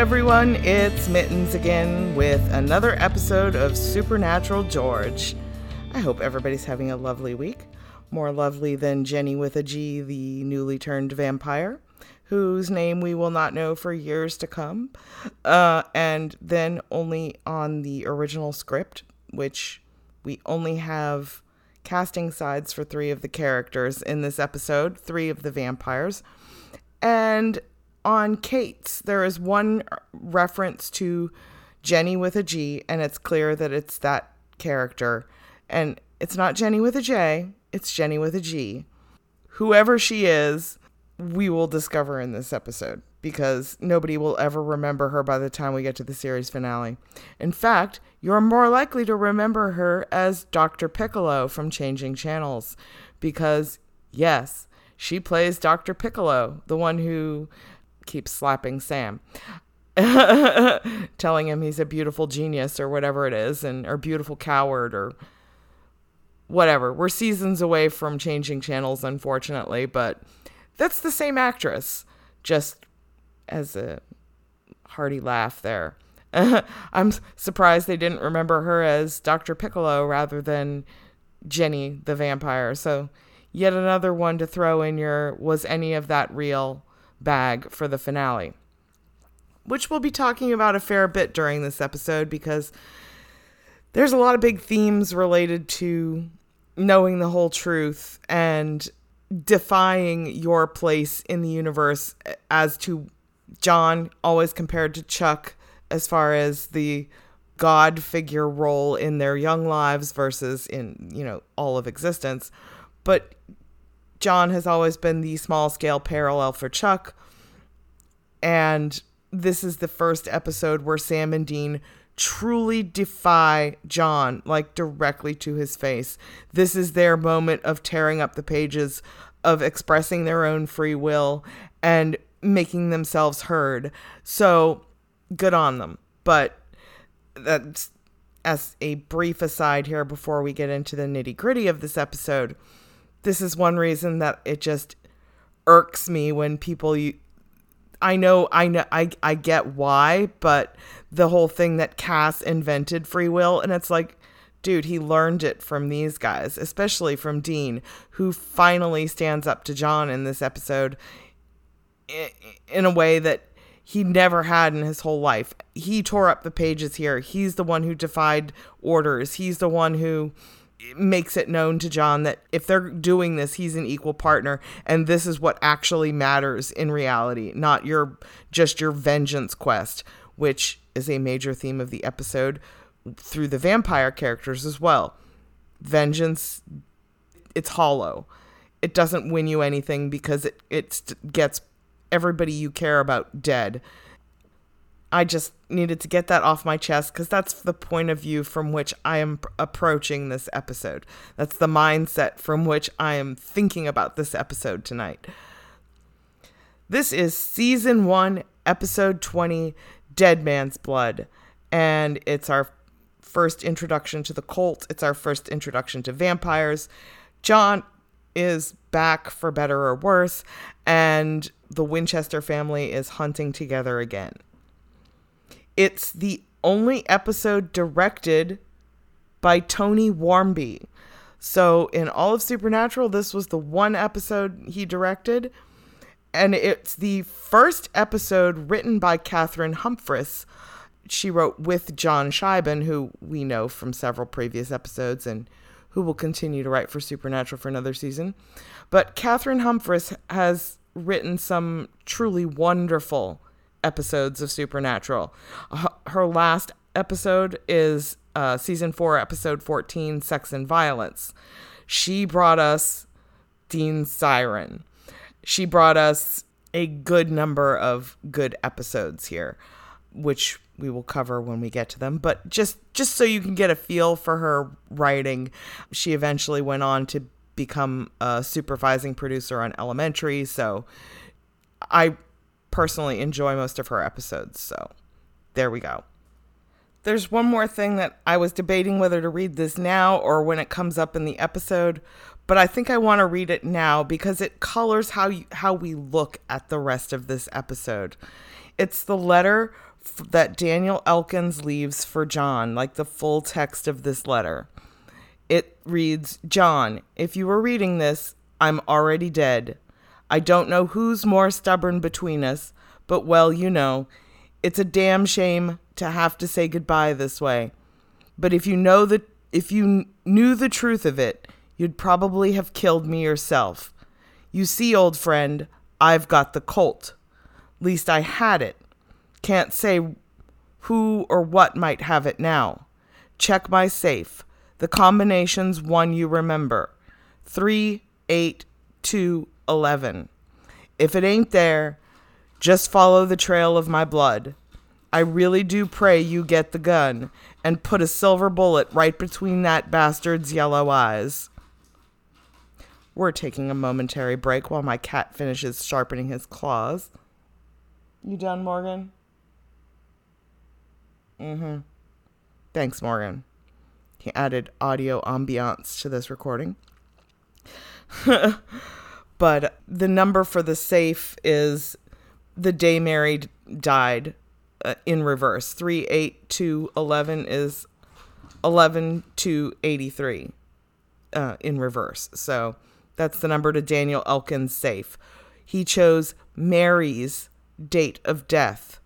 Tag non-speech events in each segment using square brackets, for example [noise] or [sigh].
everyone. It's Mittens again with another episode of Supernatural George. I hope everybody's having a lovely week. More lovely than Jenny with a G, the newly turned vampire, whose name we will not know for years to come. Uh, and then only on the original script, which we only have casting sides for three of the characters in this episode, three of the vampires. And on Kate's, there is one reference to Jenny with a G, and it's clear that it's that character. And it's not Jenny with a J, it's Jenny with a G. Whoever she is, we will discover in this episode because nobody will ever remember her by the time we get to the series finale. In fact, you're more likely to remember her as Dr. Piccolo from Changing Channels because, yes, she plays Dr. Piccolo, the one who keeps slapping Sam. [laughs] telling him he's a beautiful genius or whatever it is and or beautiful coward or whatever. We're seasons away from changing channels unfortunately, but that's the same actress just as a hearty laugh there. [laughs] I'm surprised they didn't remember her as Dr. Piccolo rather than Jenny the vampire. So, yet another one to throw in your was any of that real bag for the finale, which we'll be talking about a fair bit during this episode because there's a lot of big themes related to knowing the whole truth and defying your place in the universe as to John always compared to Chuck as far as the god figure role in their young lives versus in, you know, all of existence. But John has always been the small scale parallel for Chuck. And this is the first episode where Sam and Dean truly defy John, like directly to his face. This is their moment of tearing up the pages, of expressing their own free will and making themselves heard. So good on them. But that's as a brief aside here before we get into the nitty gritty of this episode this is one reason that it just irks me when people you I know I know I I get why, but the whole thing that Cass invented free will and it's like dude, he learned it from these guys, especially from Dean, who finally stands up to John in this episode in a way that he never had in his whole life. He tore up the pages here. He's the one who defied orders. He's the one who makes it known to John that if they're doing this, he's an equal partner, and this is what actually matters in reality, not your just your vengeance quest, which is a major theme of the episode through the vampire characters as well. Vengeance, it's hollow. It doesn't win you anything because it it gets everybody you care about dead. I just needed to get that off my chest because that's the point of view from which I am pr- approaching this episode. That's the mindset from which I am thinking about this episode tonight. This is season one, episode 20, Dead Man's Blood. And it's our first introduction to the Colt, it's our first introduction to vampires. John is back for better or worse, and the Winchester family is hunting together again. It's the only episode directed by Tony Wharmby. So, in all of Supernatural, this was the one episode he directed. And it's the first episode written by Cathryn Humphris. She wrote with John Shiban, who we know from several previous episodes and who will continue to write for Supernatural for another season. But Cathryn Humphris has written some truly wonderful episodes of Supernatural. Her last episode is uh, season four, episode 14, Sex and Violence. She brought us Dean Siren. She brought us a good number of good episodes here, which we will cover when we get to them but just just so you can get a feel for her writing she eventually went on to become a supervising producer on elementary so i personally enjoy most of her episodes. So there we go. There's one more thing that I was debating whether to read this now or when it comes up in the episode, but I think I want to read it now because it colors how you, how we look at the rest of this episode. It's the letter f- that Daniel Elkins leaves for John, like the full text of this letter. It reads John, if you were reading this, I'm already dead. I don't know who's more stubborn between us, but well, you know, it's a damn shame to have to say goodbye this way. But if you know the if you knew the truth of it, you'd probably have killed me yourself. You see, old friend, I've got the Colt. Least I had it. Can't say who or what might have it now. Check my safe. The combination's one you remember 3, 8, 2, 11. If it ain't there, just follow the trail of my blood. I really do pray you get the gun and put a silver bullet right between that bastard's yellow eyes. We're taking a momentary break while my cat finishes sharpening his claws. You done, Morgan? Mm hmm. Thanks, Morgan. He added audio ambiance to this recording. [laughs] but the number for the safe is the day Mary died uh, in reverse. 3 8 to 11 is 11 to 83 uh, in reverse. So that's the number to Daniel Elkins' safe. He chose Mary's date of death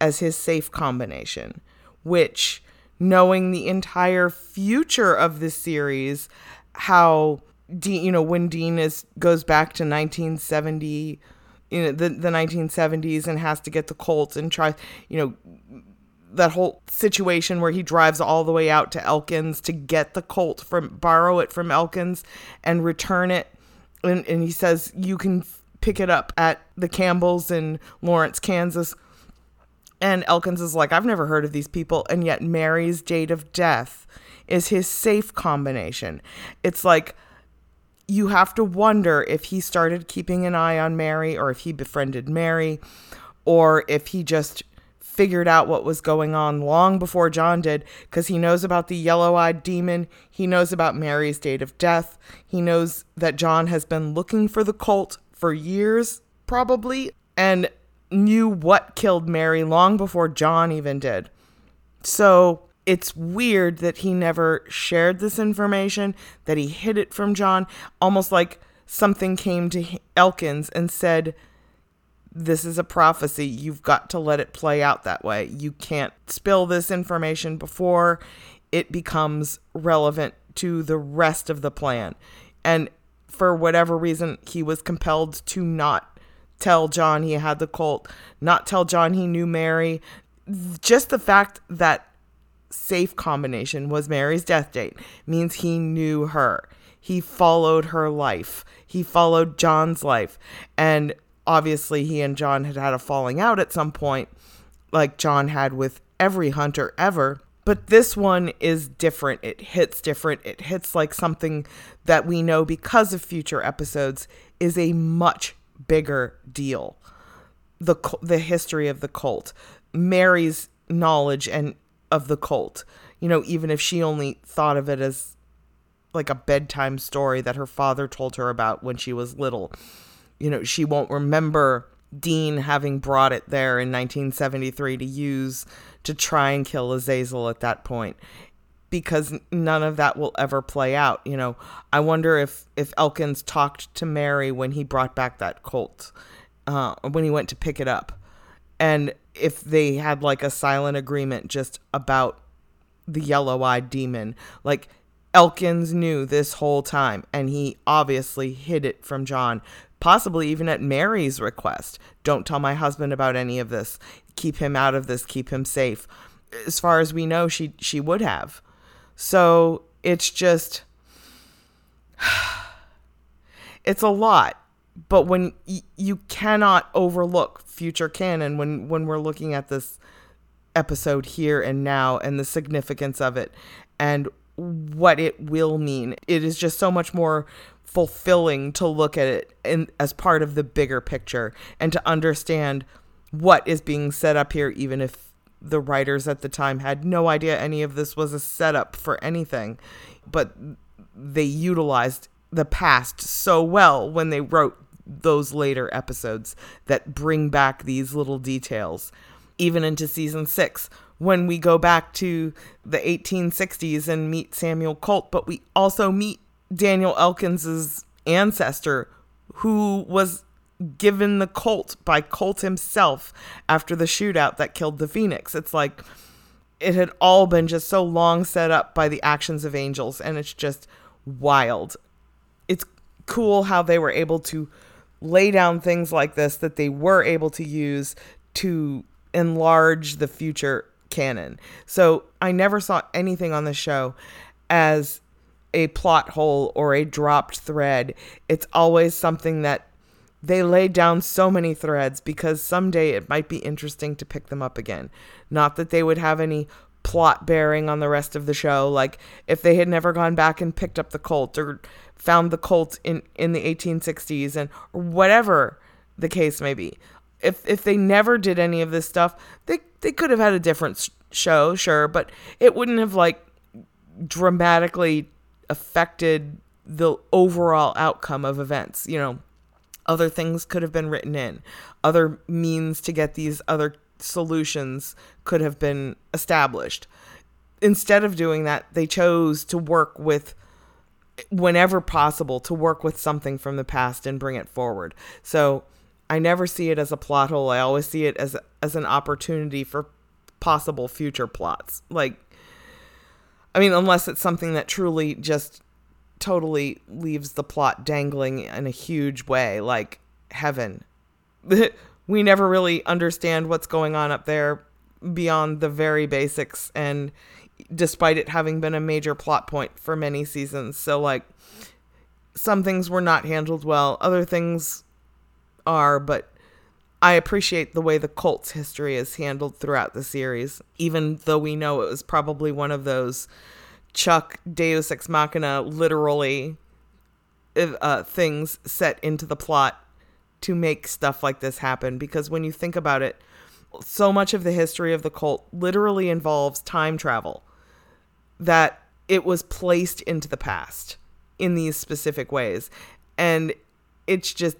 as his safe combination, which, knowing the entire future of this series, how Dean, you know, when Dean is goes back to 1970 you know the the 1970s and has to get the Colt and try you know that whole situation where he drives all the way out to Elkins to get the Colt from borrow it from Elkins and return it and and he says you can pick it up at the Campbells in Lawrence, Kansas. And Elkins is like, I've never heard of these people, and yet Mary's date of death is his safe combination. It's like you have to wonder if he started keeping an eye on Mary or if he befriended Mary or if he just figured out what was going on long before John did because he knows about the yellow eyed demon. He knows about Mary's date of death. He knows that John has been looking for the Colt for years, probably, and knew what killed Mary long before John even did. So it's weird that he never shared this information, that he hid it from John, almost like something came to Elkins and said, This is a prophecy. You've got to let it play out that way. You can't spill this information before it becomes relevant to the rest of the plan. And for whatever reason, he was compelled to not tell John he had the Colt, not tell John he knew Mary. Just the fact that safe combination was Mary's death date means he knew her. He followed her life. He followed John's life. And obviously, he and John had had a falling out at some point, like John had with every hunter ever. But this one is different. It hits different. It hits like something that we know because of future episodes is a much bigger deal. The the history of the Colt, Mary's knowledge and of the Colt. You know, even if she only thought of it as like a bedtime story that her father told her about when she was little. You know, she won't remember Dean having brought it there in 1973 to use to try and kill Azazel at that point because none of that will ever play out. You know, I wonder if if Elkins talked to Mary when he brought back that Colt, uh, when he went to pick it up, and if they had like a silent agreement just about the yellow-eyed demon, like. Elkins knew this whole time, and he obviously hid it from John, possibly even at Mary's request. Don't tell my husband about any of this. Keep him out of this. Keep him safe. As far as we know, she she would have. So it's just, [sighs] it's a lot. But when y- you cannot overlook future canon when when we're looking at this episode here and now and the significance of it and what it will mean. It is just so much more fulfilling to look at it in, as part of the bigger picture and to understand what is being set up here, even if the writers at the time had no idea any of this was a setup for anything, but they utilized the past so well when they wrote those later episodes that bring back these little details. even into season six when we go back to the 1860s and meet Samuel Colt, but we also meet Daniel Elkins's ancestor who was given the Colt by Colt himself after the shootout that killed the Phoenix. It's like it had all been just so long set up by the actions of angels and it's just wild. It's cool how they were able to lay down things like this that they were able to use to enlarge the future canon. So I never saw anything on the show as a plot hole or a dropped thread. It's always something that they laid down so many threads because someday it might be interesting to pick them up again. Not that they would have any plot bearing on the rest of the show. Like if they had never gone back and picked up the Colt or found the Colt in, in the 1860s and whatever the case may be. If if they never did any of this stuff, they they could have had a different show, sure, but it wouldn't have like dramatically affected the overall outcome of events. You know, other things could have been written in, other means to get these other solutions could have been established. Instead of doing that, they chose to work with whenever possible to work with something from the past and bring it forward. So I never see it as a plot hole. I always see it as as an opportunity for possible future plots. Like, I mean, unless it's something that truly just totally leaves the plot dangling in a huge way, like heaven. [laughs] we never really understand what's going on up there beyond the very basics, and despite it having been a major plot point for many seasons. So, like, some things were not handled well, other things are, but I appreciate the way the Colt's history is handled throughout the series, even though we know it was probably one of those Chuck Deus Ex Machina literally uh, things set into the plot to make stuff like this happen. Because when you think about it, so much of the history of the Colt literally involves time travel, that it was placed into the past in these specific ways. And it's just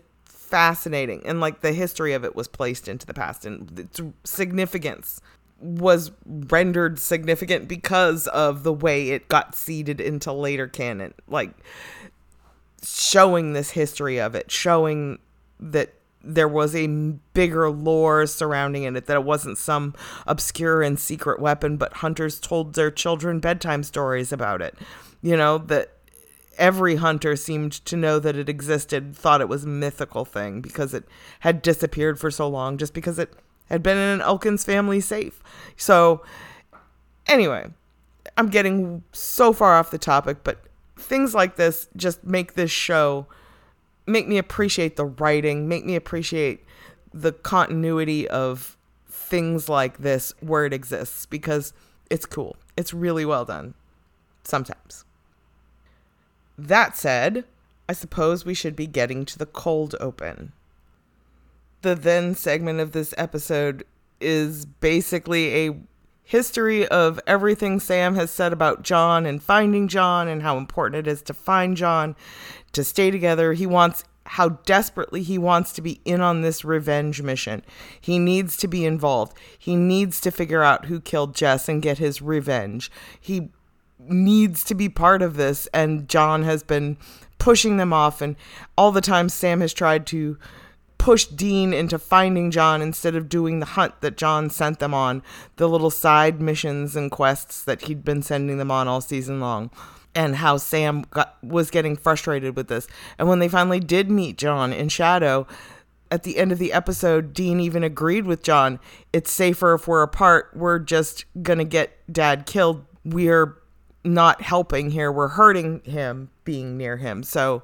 fascinating and like the history of it was placed into the past and its significance was rendered significant because of the way it got seeded into later canon like showing this history of it showing that there was a bigger lore surrounding it that it wasn't some obscure and secret weapon but hunters told their children bedtime stories about it you know that every hunter seemed to know that it existed, thought it was a mythical thing because it had disappeared for so long, just because it had been in an Elkins family safe. So, anyway, I'm getting so far off the topic, but things like this just make this show make me appreciate the writing, make me appreciate the continuity of things like this where it exists because it's cool. It's really well done sometimes. That said, I suppose we should be getting to the cold open. The then segment of this episode is basically a history of everything Sam has said about John and finding John and how important it is to find John, to stay together. He wants how desperately he wants to be in on this revenge mission. He needs to be involved. He needs to figure out who killed Jess and get his revenge. He needs to be part of this and John has been pushing them off and all the time Sam has tried to push Dean into finding John instead of doing the hunt that John sent them on, the little side missions and quests that he'd been sending them on all season long. And how Sam got, was getting frustrated with this. And when they finally did meet John in Shadow, at the end of the episode, Dean even agreed with John. It's safer if we're apart. We're just going to get dad killed. We're not helping here. We're hurting him being near him. So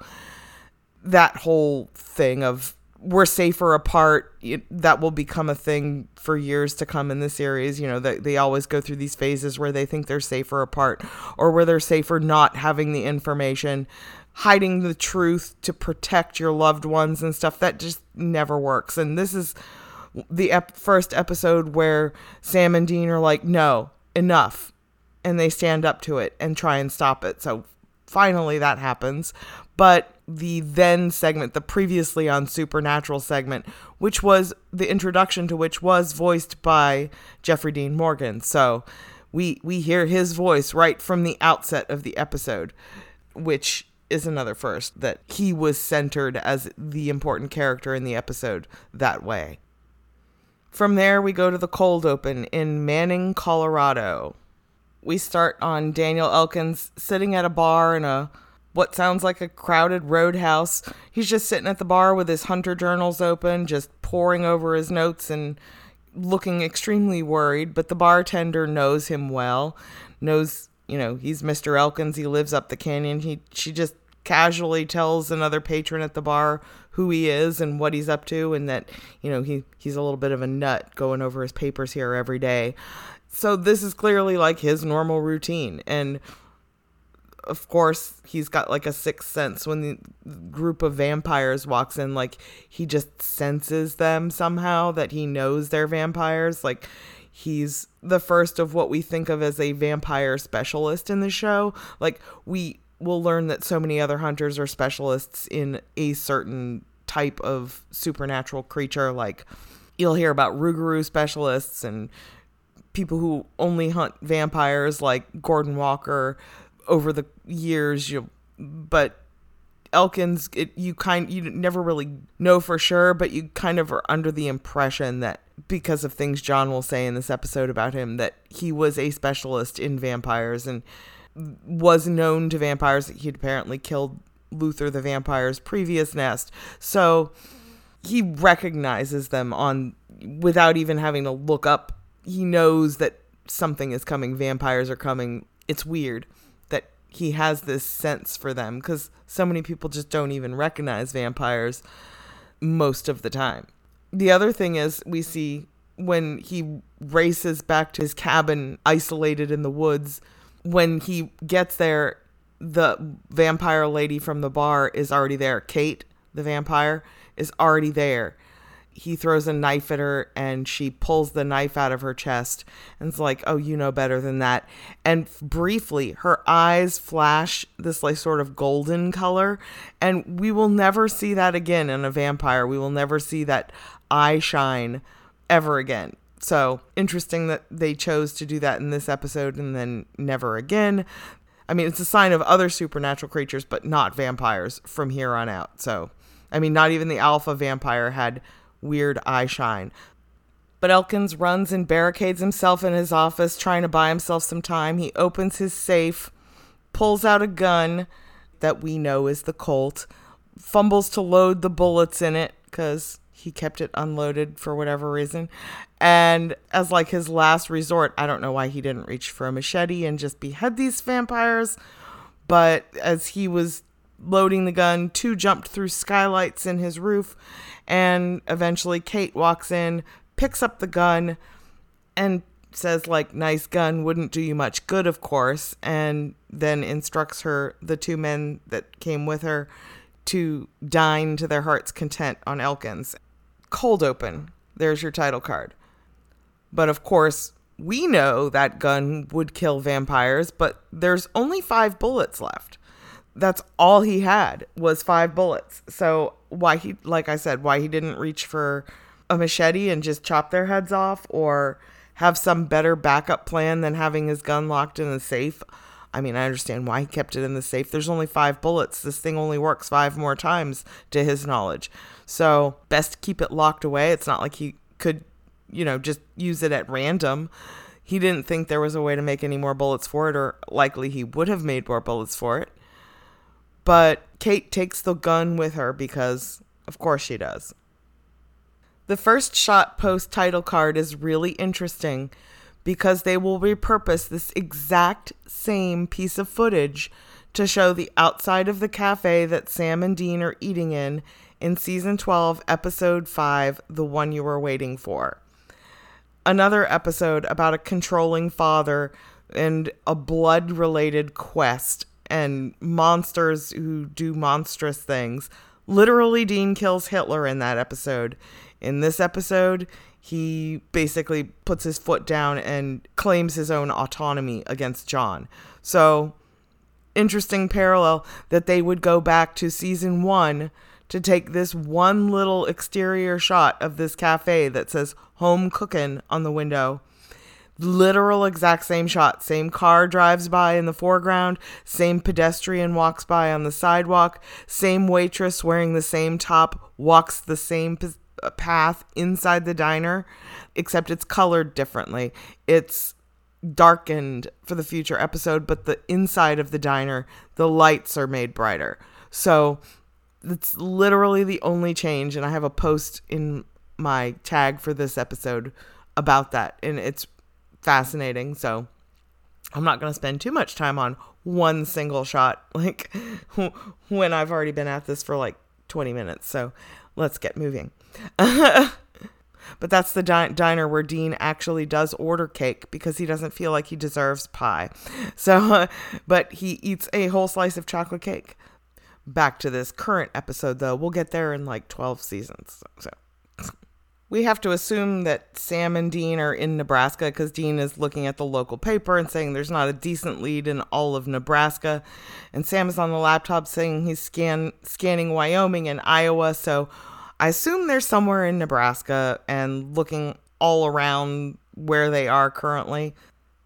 that whole thing of we're safer apart that will become a thing for years to come in the series you know they, they always go through these phases where they think they're safer apart or where they're safer not having the information hiding the truth to protect your loved ones and stuff that just never works and this is the ep- first episode where sam and dean are like no enough and they stand up to it and try and stop it. So finally that happens. But the then segment, the previously on Supernatural segment, which was the introduction to which was voiced by Jeffrey Dean Morgan. So we we hear his voice right from the outset of the episode, which is another first that he was centered as the important character in the episode that way. From there, we go to the cold open in Manning, Colorado. We start on Daniel Elkins sitting at a bar in a what sounds like a crowded roadhouse. He's just sitting at the bar with his hunter journals open, just poring over his notes and looking extremely worried. But the bartender knows him well, knows you know, he's Mr. Elkins. He lives up the canyon. He she just casually tells another patron at the bar who he is and what he's up to and that, you know, he he's a little bit of a nut going over his papers here every day. So this is clearly like his normal routine and of course he's got like a sixth sense when the group of vampires walks in like he just senses them somehow that he knows they're vampires like he's the first of what we think of as a vampire specialist in the show. Like we will learn that so many other hunters are specialists in a certain type of supernatural creature. Like you'll hear about Rougarou specialists and people who only hunt vampires like Gordon Walker over the years you but Elkins it, you kind you never really know for sure but you kind of are under the impression that because of things John will say in this episode about him that he was a specialist in vampires and was known to vampires that he'd apparently killed Luther the vampire's previous nest. So he recognizes them on without even having to look up. He knows that something is coming, vampires are coming. It's weird he has this sense for them cuz so many people just don't even recognize vampires most of the time. The other thing is we see when he races back to his cabin isolated in the woods when he gets there the vampire lady from the bar is already there. Kate the vampire is already there he throws a knife at her and she pulls the knife out of her chest and it's like oh you know better than that. And briefly her eyes flash this like sort of golden color. And we will never see that again in a vampire. We will never see that eye shine ever again. So interesting that they chose to do that in this episode and then never again. I mean it's a sign of other supernatural creatures but not vampires from here on out. So i mean not even the alpha vampire had weird eye shine. But Elkins runs and barricades himself in his office, trying to buy himself some time. He opens his safe, pulls out a gun that we know is the Colt, fumbles to load the bullets in it because he kept it unloaded for whatever reason. And as like his last resort, I don't know why he didn't reach for a machete and just behead these vampires. But as he was loading the gun, two jumped through skylights in his roof, and eventually Kate walks in, picks up the gun, and says like nice gun wouldn't do you much good of course and then instructs her the two men that came with her to dine to their heart's content on Elkins. Cold open. There's your title card. But of course, we know that gun would kill vampires, but there's only 5 bullets left that's all he had was five bullets. So why he like I said, why he didn't reach for a machete and just chop their heads off or have some better backup plan than having his gun locked in the safe. I mean, I understand why he kept it in the safe. There's only 5 bullets. This thing only works 5 more times to his knowledge. So, best keep it locked away. It's not like he could, you know, just use it at random. He didn't think there was a way to make any more bullets for it or likely he would have made more bullets for it. But Kate takes the gun with her because, of course, she does. The first shot post title card is really interesting because they will repurpose this exact same piece of footage to show the outside of the cafe that Sam and Dean are eating in in season 12, episode 5, The One You Were Waiting For. Another episode about a controlling father and a blood related quest and monsters who do monstrous things. Literally, Dean kills Hitler in that episode. In this episode, he basically puts his foot down and claims his own autonomy against John. So, interesting parallel that they would go back to season one to take this one little exterior shot of this cafe that says home cooking on the window. Literal exact same shot. Same car drives by in the foreground, same pedestrian walks by on the sidewalk, same waitress wearing the same top walks the same p- uh, path inside the diner, except it's colored differently. It's darkened for the future episode, but the inside of the diner, the lights are made brighter. So it's literally the only change. And I have a post in my tag for this episode about that. And it's fascinating. So I'm not going to spend too much time on one single shot, [laughs] like when I've already been at this for like 20 minutes. So let's get moving. [laughs] But that's the di- diner where Dean actually does order cake because he doesn't feel like he deserves pie. [laughs] So, uh, but he eats a whole slice of chocolate cake. Back to this current episode, though, we'll get there in like 12 seasons. So, we have to assume that Sam and Dean are in Nebraska because Dean is looking at the local paper and saying there's not a decent lead in all of Nebraska. And Sam is on the laptop saying he's scan- scanning Wyoming and Iowa. So, I assume they're somewhere in Nebraska and looking all around where they are currently.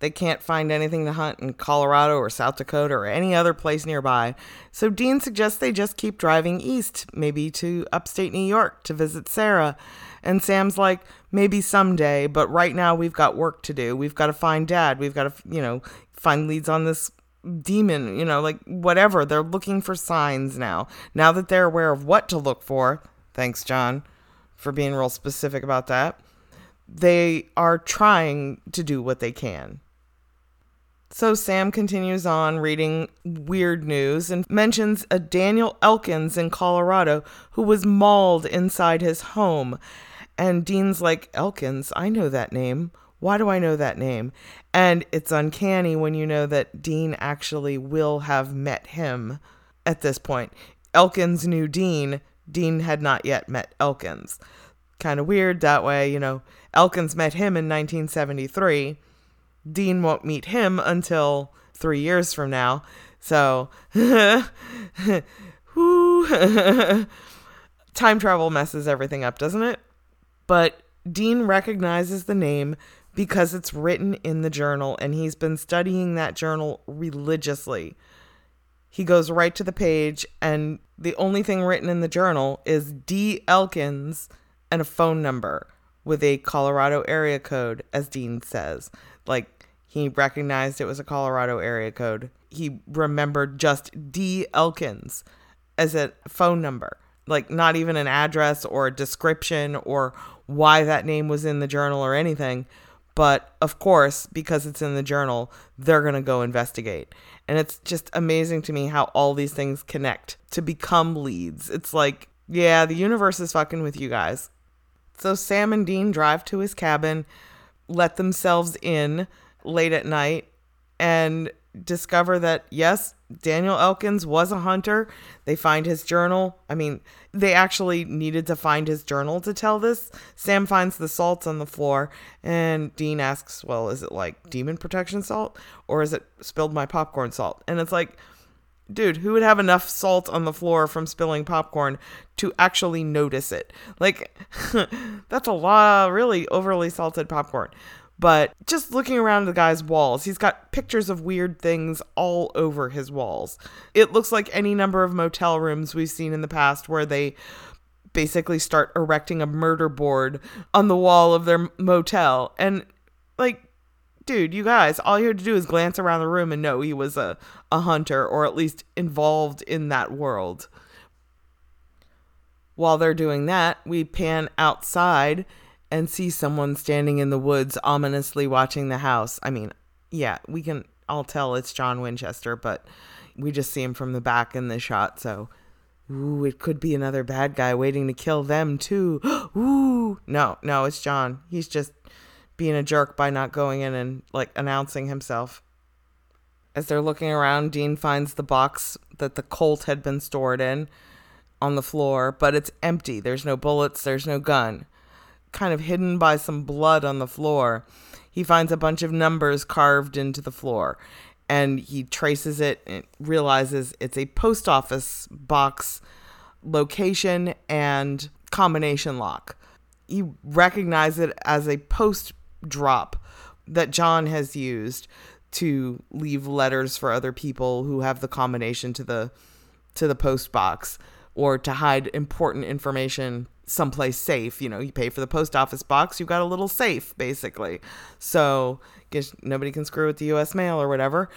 They can't find anything to hunt in Colorado or South Dakota or any other place nearby. So Dean suggests they just keep driving east, maybe to upstate New York to visit Sarah. And Sam's like, maybe someday, but right now we've got work to do. We've got to find dad. We've got to, you know, find leads on this demon, you know, like whatever. They're looking for signs now. Now that they're aware of what to look for, Thanks, John, for being real specific about that. They are trying to do what they can. So Sam continues on reading weird news and mentions a Daniel Elkins in Colorado who was mauled inside his home. And Dean's like, Elkins, I know that name. Why do I know that name? And it's uncanny when you know that Dean actually will have met him at this point. Elkins knew Dean, Dean had not yet met Elkins. Kind of weird that way, you know. Elkins met him in 1973. Dean won't meet him until three years from now. So, [laughs] [laughs] time travel messes everything up, doesn't it? But Dean recognizes the name because it's written in the journal, and he's been studying that journal religiously. He goes right to the page, and the only thing written in the journal is D. Elkins and a phone number with a Colorado area code, as Dean says. Like, he recognized it was a Colorado area code. He remembered just D. Elkins as a phone number, like, not even an address or a description or why that name was in the journal or anything. But of course, because it's in the journal, they're going to go investigate. And it's just amazing to me how all these things connect to become leads. It's like, yeah, the universe is fucking with you guys. So Sam and Dean drive to his cabin, let themselves in late at night, and discover that, yes, Daniel Elkins was a hunter. They find his journal. I mean, they actually needed to find his journal to tell this. Sam finds the salts on the floor, and Dean asks, Well, is it like demon protection salt? Or is it spilled my popcorn salt? And it's like, dude, who would have enough salt on the floor from spilling popcorn to actually notice it? Like, [laughs] that's a lot, of really overly salted popcorn. But just looking around the guy's walls, he's got pictures of weird things all over his walls. It looks like any number of motel rooms we've seen in the past where they basically start erecting a murder board on the wall of their motel. And, like, dude, you guys, all you had to do is glance around the room and know he was a, a hunter or at least involved in that world. While they're doing that, we pan outside and see someone standing in the woods ominously watching the house. I mean, yeah, we can all tell it's John Winchester, but we just see him from the back in the shot, so ooh, it could be another bad guy waiting to kill them too. [gasps] ooh, no, no, it's John. He's just being a jerk by not going in and like announcing himself. As they're looking around, Dean finds the box that the Colt had been stored in on the floor, but it's empty. There's no bullets, there's no gun kind of hidden by some blood on the floor, he finds a bunch of numbers carved into the floor. and he traces it and realizes it's a post office box location and combination lock. He recognizes it as a post drop that John has used to leave letters for other people who have the combination to the to the post box or to hide important information someplace safe. You know, you pay for the post office box, you've got a little safe basically. So, guess nobody can screw with the US mail or whatever.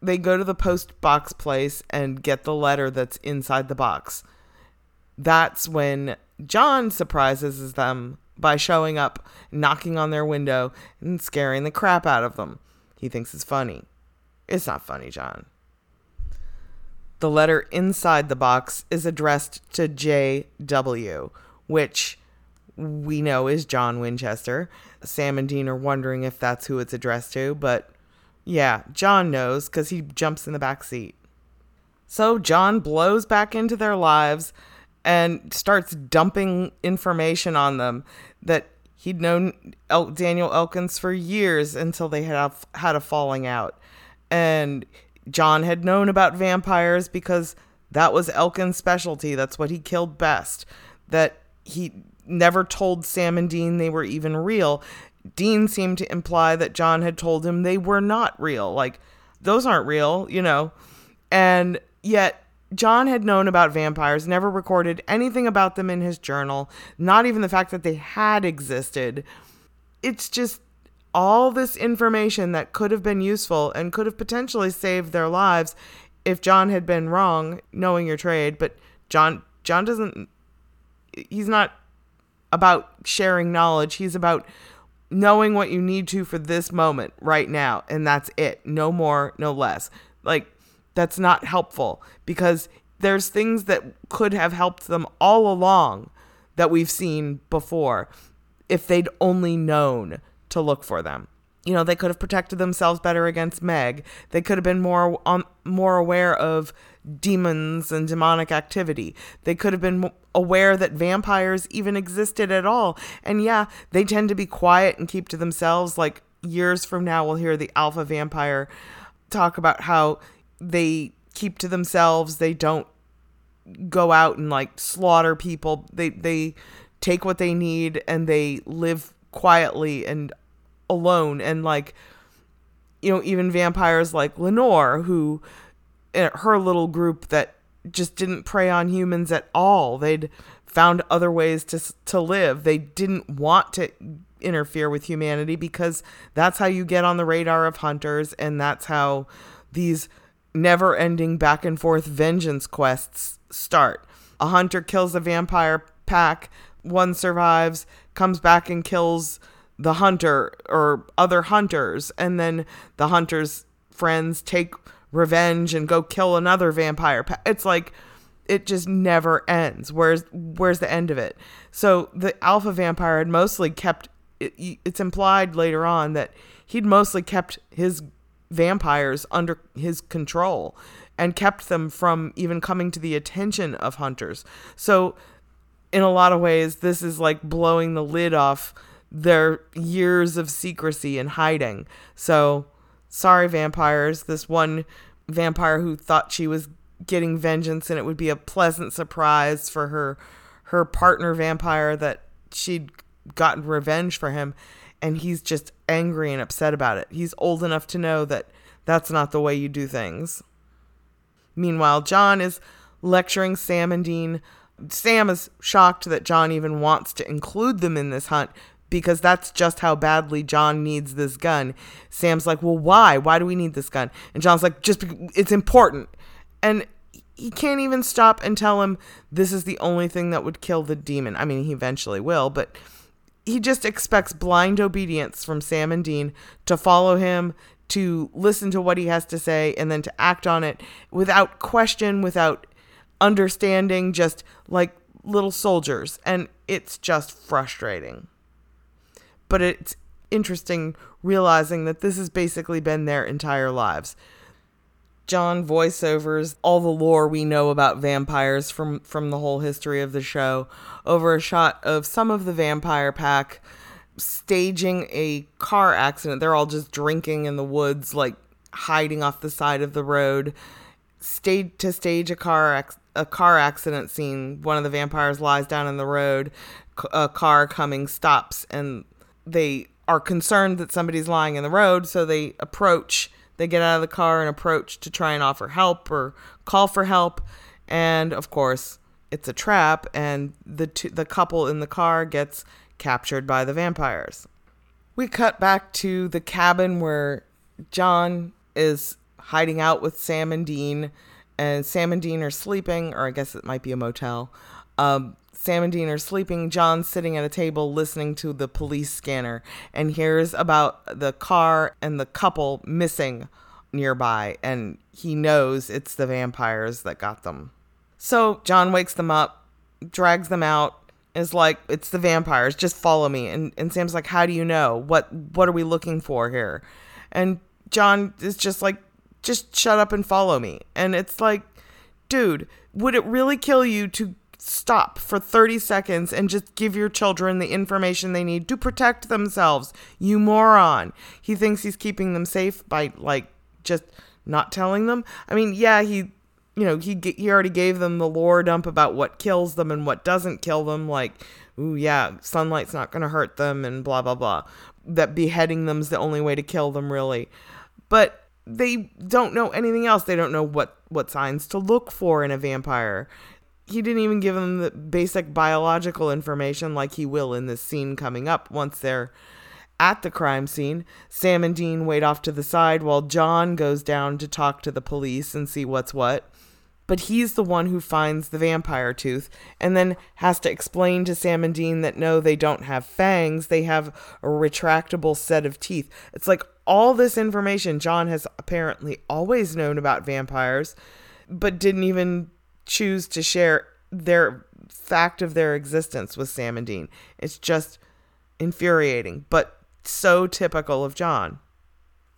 They go to the post box place and get the letter that's inside the box. That's when John surprises them by showing up, knocking on their window, and scaring the crap out of them. He thinks it's funny. It's not funny, John. The letter inside the box is addressed to J.W., which we know is John Winchester. Sam and Dean are wondering if that's who it's addressed to, but yeah, John knows because he jumps in the back seat. So John blows back into their lives and starts dumping information on them that he'd known El- Daniel Elkins for years until they had had a falling out. And John had known about vampires because that was Elkin's specialty. That's what he killed best. That he never told Sam and Dean they were even real. Dean seemed to imply that John had told him they were not real. Like, those aren't real, you know. And yet, John had known about vampires, never recorded anything about them in his journal, not even the fact that they had existed. It's just all this information that could have been useful and could have potentially saved their lives if John had been wrong knowing your trade, but John John doesn't he's not about sharing knowledge. He's about knowing what you need to for this moment right now and that's it. No more, no less. Like that's not helpful because there's things that could have helped them all along that we've seen before if they'd only known to look for them. You know, they could have protected themselves better against Meg. They could have been more um, more aware of demons and demonic activity. They could have been aware that vampires even existed at all. And yeah, they tend to be quiet and keep to themselves. Like years from now, we'll hear the alpha vampire talk about how they keep to themselves. They don't go out and like slaughter people. They they take what they need and they live quietly and alone and like you know even vampires like Lenore who eh, her little group that just didn't prey on humans at all. They'd found other ways to to live. They didn't want to interfere with humanity because that's how you get on the radar of hunters and that's how these never ending back and forth vengeance quests start. A hunter kills a vampire pack, one survives, comes back and kills the hunter or other hunters, and then the hunter's friends take revenge and go kill another vampire. It's like it just never ends. Where's where's the end of it? So the alpha vampire had mostly kept. It, it's implied later on that he'd mostly kept his vampires under his control and kept them from even coming to the attention of hunters. So, in a lot of ways, this is like blowing the lid off their years of secrecy and hiding. So, sorry, vampires. This one vampire who thought she was getting vengeance and it would be a pleasant surprise for her her partner vampire that she'd gotten revenge for him and he's just angry and upset about it. He's old enough to know that that's not the way you do things. Meanwhile, John is lecturing Sam and Dean. Sam is shocked that John even wants to include them in this hunt because that's just how badly John needs this gun. Sam's like, "Well, why? Why do we need this gun?" And John's like, "Just it's important." And he can't even stop and tell him this is the only thing that would kill the demon. I mean, he eventually will, but he just expects blind obedience from Sam and Dean to follow him, to listen to what he has to say, and then to act on it without question, without understanding, just like little soldiers. And it's just frustrating. But it's interesting realizing that this has basically been their entire lives. John voiceovers all the lore we know about vampires from from the whole history of the show over a shot of some of the vampire pack staging a car accident. They're all just drinking in the woods like hiding off the side of the road. Stayed to stage a car a car accident scene. One of the vampires lies down in the road. A car coming stops, and they are concerned that somebody's lying in the road, so they approach. They get out of the car and approach to try and offer help or call for help. And of course, it's a trap, and the the couple in the car gets captured by the vampires. We cut back to the cabin where John is hiding out with Sam and Dean, and Sam and Dean are sleeping, or I guess it might be a motel. Um, Sam and Dean are sleeping. John's sitting at a table listening to the police scanner and hears about the car and the couple missing nearby, and he knows it's the vampires that got them. So John wakes them up, drags them out, is like, "It's the vampires. Just follow me." And and Sam's like, "How do you know? What what are we looking for here?" And John is just like, "Just shut up and follow me." And it's like, dude, would it really kill you to stop for 30 seconds and just give your children the information they need to protect themselves? You moron. He thinks he's keeping them safe by like just not telling them. I mean, yeah, he you know, he he already gave them the lore dump about what kills them and what doesn't kill them like ooh yeah, sunlight's not going to hurt them and blah blah blah. That beheading them's the only way to kill them really. But they don't know anything else. They don't know what what signs to look for in a vampire. He didn't even give them the basic biological information like he will in this scene coming up once they're at the crime scene, Sam and Dean wait off to the side while John goes down to talk to the police and see what's what but he's the one who finds the vampire tooth and then has to explain to Sam and Dean that no, they don't have fangs, they have a retractable set of teeth. It's like all this information John has apparently always known about vampires, but didn't even choose to share their fact of their existence with Sam and Dean. It's just infuriating, but so typical of John.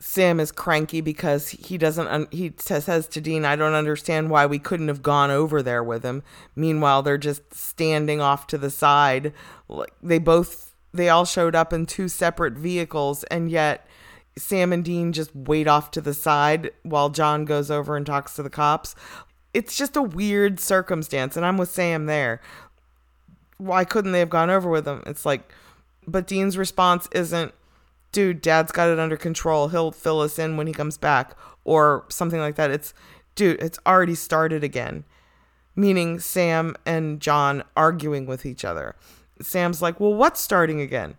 Sam is cranky because he doesn't un- he says to Dean I don't understand why we couldn't have gone over there with him. Meanwhile, they're just standing off to the side. Like they both they all showed up in two separate vehicles and yet Sam and Dean just wait off to the side while John goes over and talks to the cops. It's just a weird circumstance and I'm with Sam there. Why couldn't they have gone over with him? It's like but Dean's response isn't dude, dad's got it under control. He'll fill us in when he comes back or something like that. It's, dude, it's already started again. Meaning Sam and John arguing with each other. Sam's like, well, what's starting again?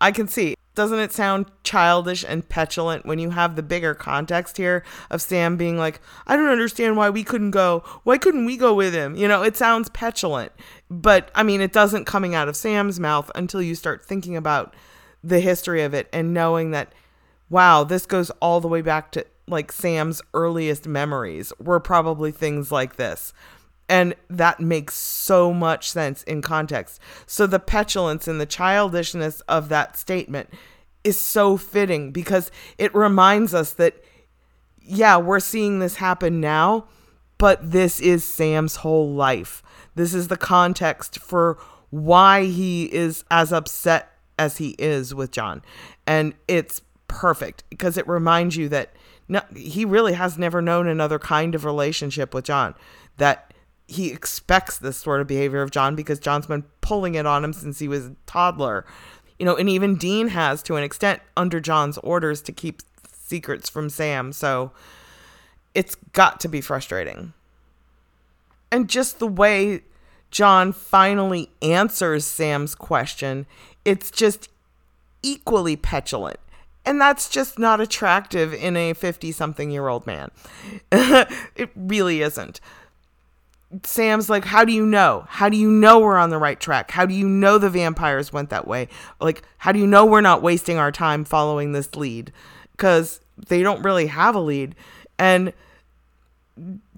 I can see. Doesn't it sound childish and petulant when you have the bigger context here of Sam being like, I don't understand why we couldn't go. Why couldn't we go with him? You know, it sounds petulant. But I mean, it doesn't coming out of Sam's mouth until you start thinking about the history of it and knowing that wow, this goes all the way back to like Sam's earliest memories were probably things like this. And that makes so much sense in context. So the petulance and the childishness of that statement is so fitting because it reminds us that, yeah, we're seeing this happen now, but this is Sam's whole life. This is the context for why he is as upset as he is with John. And it's perfect because it reminds you that no, he really has never known another kind of relationship with John. That he expects this sort of behavior of John because John's been pulling it on him since he was a toddler. You know, and even Dean has to an extent under John's orders to keep secrets from Sam. So it's got to be frustrating. And just the way John finally answers Sam's question it's just equally petulant. And that's just not attractive in a 50 something year old man. [laughs] it really isn't. Sam's like, How do you know? How do you know we're on the right track? How do you know the vampires went that way? Like, how do you know we're not wasting our time following this lead? Because they don't really have a lead. And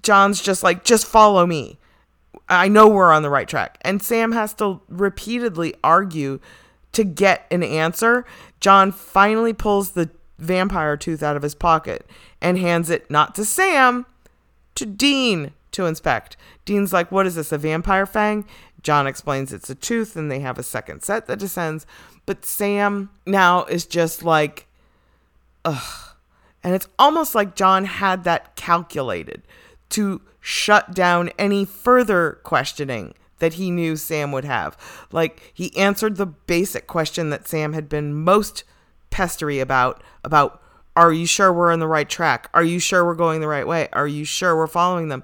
John's just like, Just follow me. I know we're on the right track. And Sam has to repeatedly argue to get an answer, John finally pulls the vampire tooth out of his pocket and hands it not to Sam, to Dean to inspect. Dean's like, What is this, a vampire fang? John explains it's a tooth and they have a second set that descends. But Sam now is just like, Ugh. And it's almost like John had that calculated to shut down any further questioning that he knew Sam would have. Like he answered the basic question that Sam had been most pestery about about are you sure we're on the right track? Are you sure we're going the right way? Are you sure we're following them?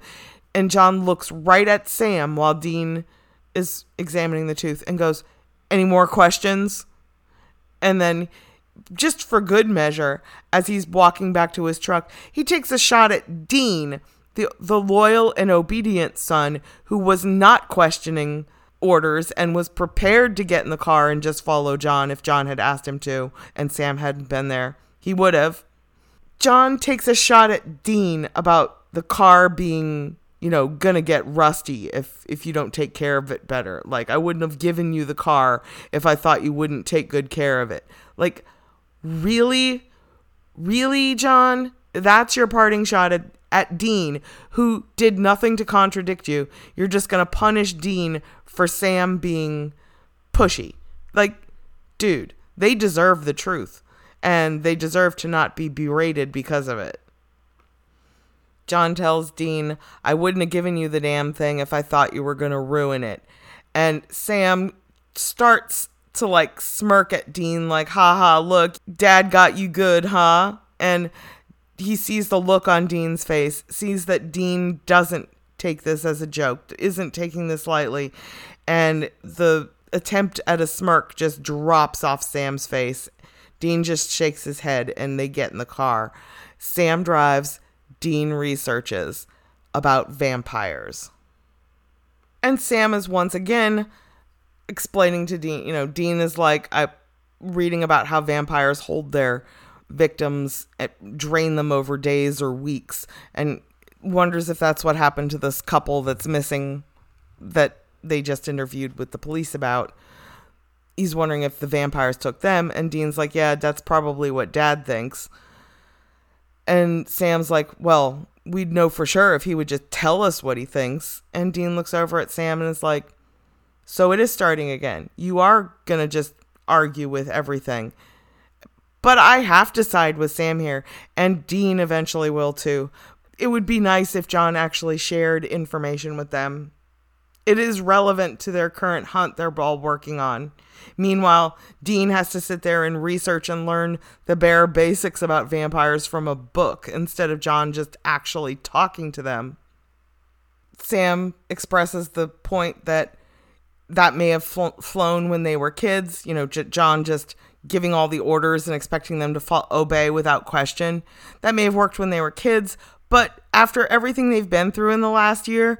And John looks right at Sam while Dean is examining the tooth and goes, Any more questions? And then, just for good measure, as he's walking back to his truck, he takes a shot at Dean, the, the loyal and obedient son who was not questioning orders and was prepared to get in the car and just follow John if John had asked him to and Sam hadn't been there. He would have. John takes a shot at Dean about the car being you know gonna get rusty if if you don't take care of it better. Like i wouldn't have given you the car if i thought you wouldn't take good care of it. Like really? Really john? That's your parting shot at, at dean who did nothing to contradict you. You're just gonna punish dean for sam being pushy. Like dude they deserve the truth and they deserve to not be berated because of it John tells Dean, I wouldn't have given you the damn thing if I thought you were going to ruin it. And Sam starts to like smirk at Dean, like, haha, look, dad got you good, huh? And he sees the look on Dean's face, sees that Dean doesn't take this as a joke, isn't taking this lightly. And the attempt at a smirk just drops off Sam's face. Dean just shakes his head and they get in the car. Sam drives. Dean researches about vampires. And Sam is once again explaining to Dean, you know, Dean is like, I reading about how vampires hold their victims, eh, drain them over days or weeks, and wonders if that's what happened to this couple that's missing that they just interviewed with the police about. He's wondering if the vampires took them, and Dean's like, Yeah, that's probably what dad thinks. And Sam's like, well, we'd know for sure if he would just tell us what he thinks. And Dean looks over at Sam and is like, so it is starting again. You are going to just argue with everything. But I have to side with Sam here, and Dean eventually will too. It would be nice if John actually shared information with them. It is relevant to their current hunt they're all working on. Meanwhile, Dean has to sit there and research and learn the bare basics about vampires from a book instead of John just actually talking to them. Sam expresses the point that that may have fl- flown when they were kids, you know, J- John just giving all the orders and expecting them to fo- obey without question. That may have worked when they were kids, but after everything they've been through in the last year,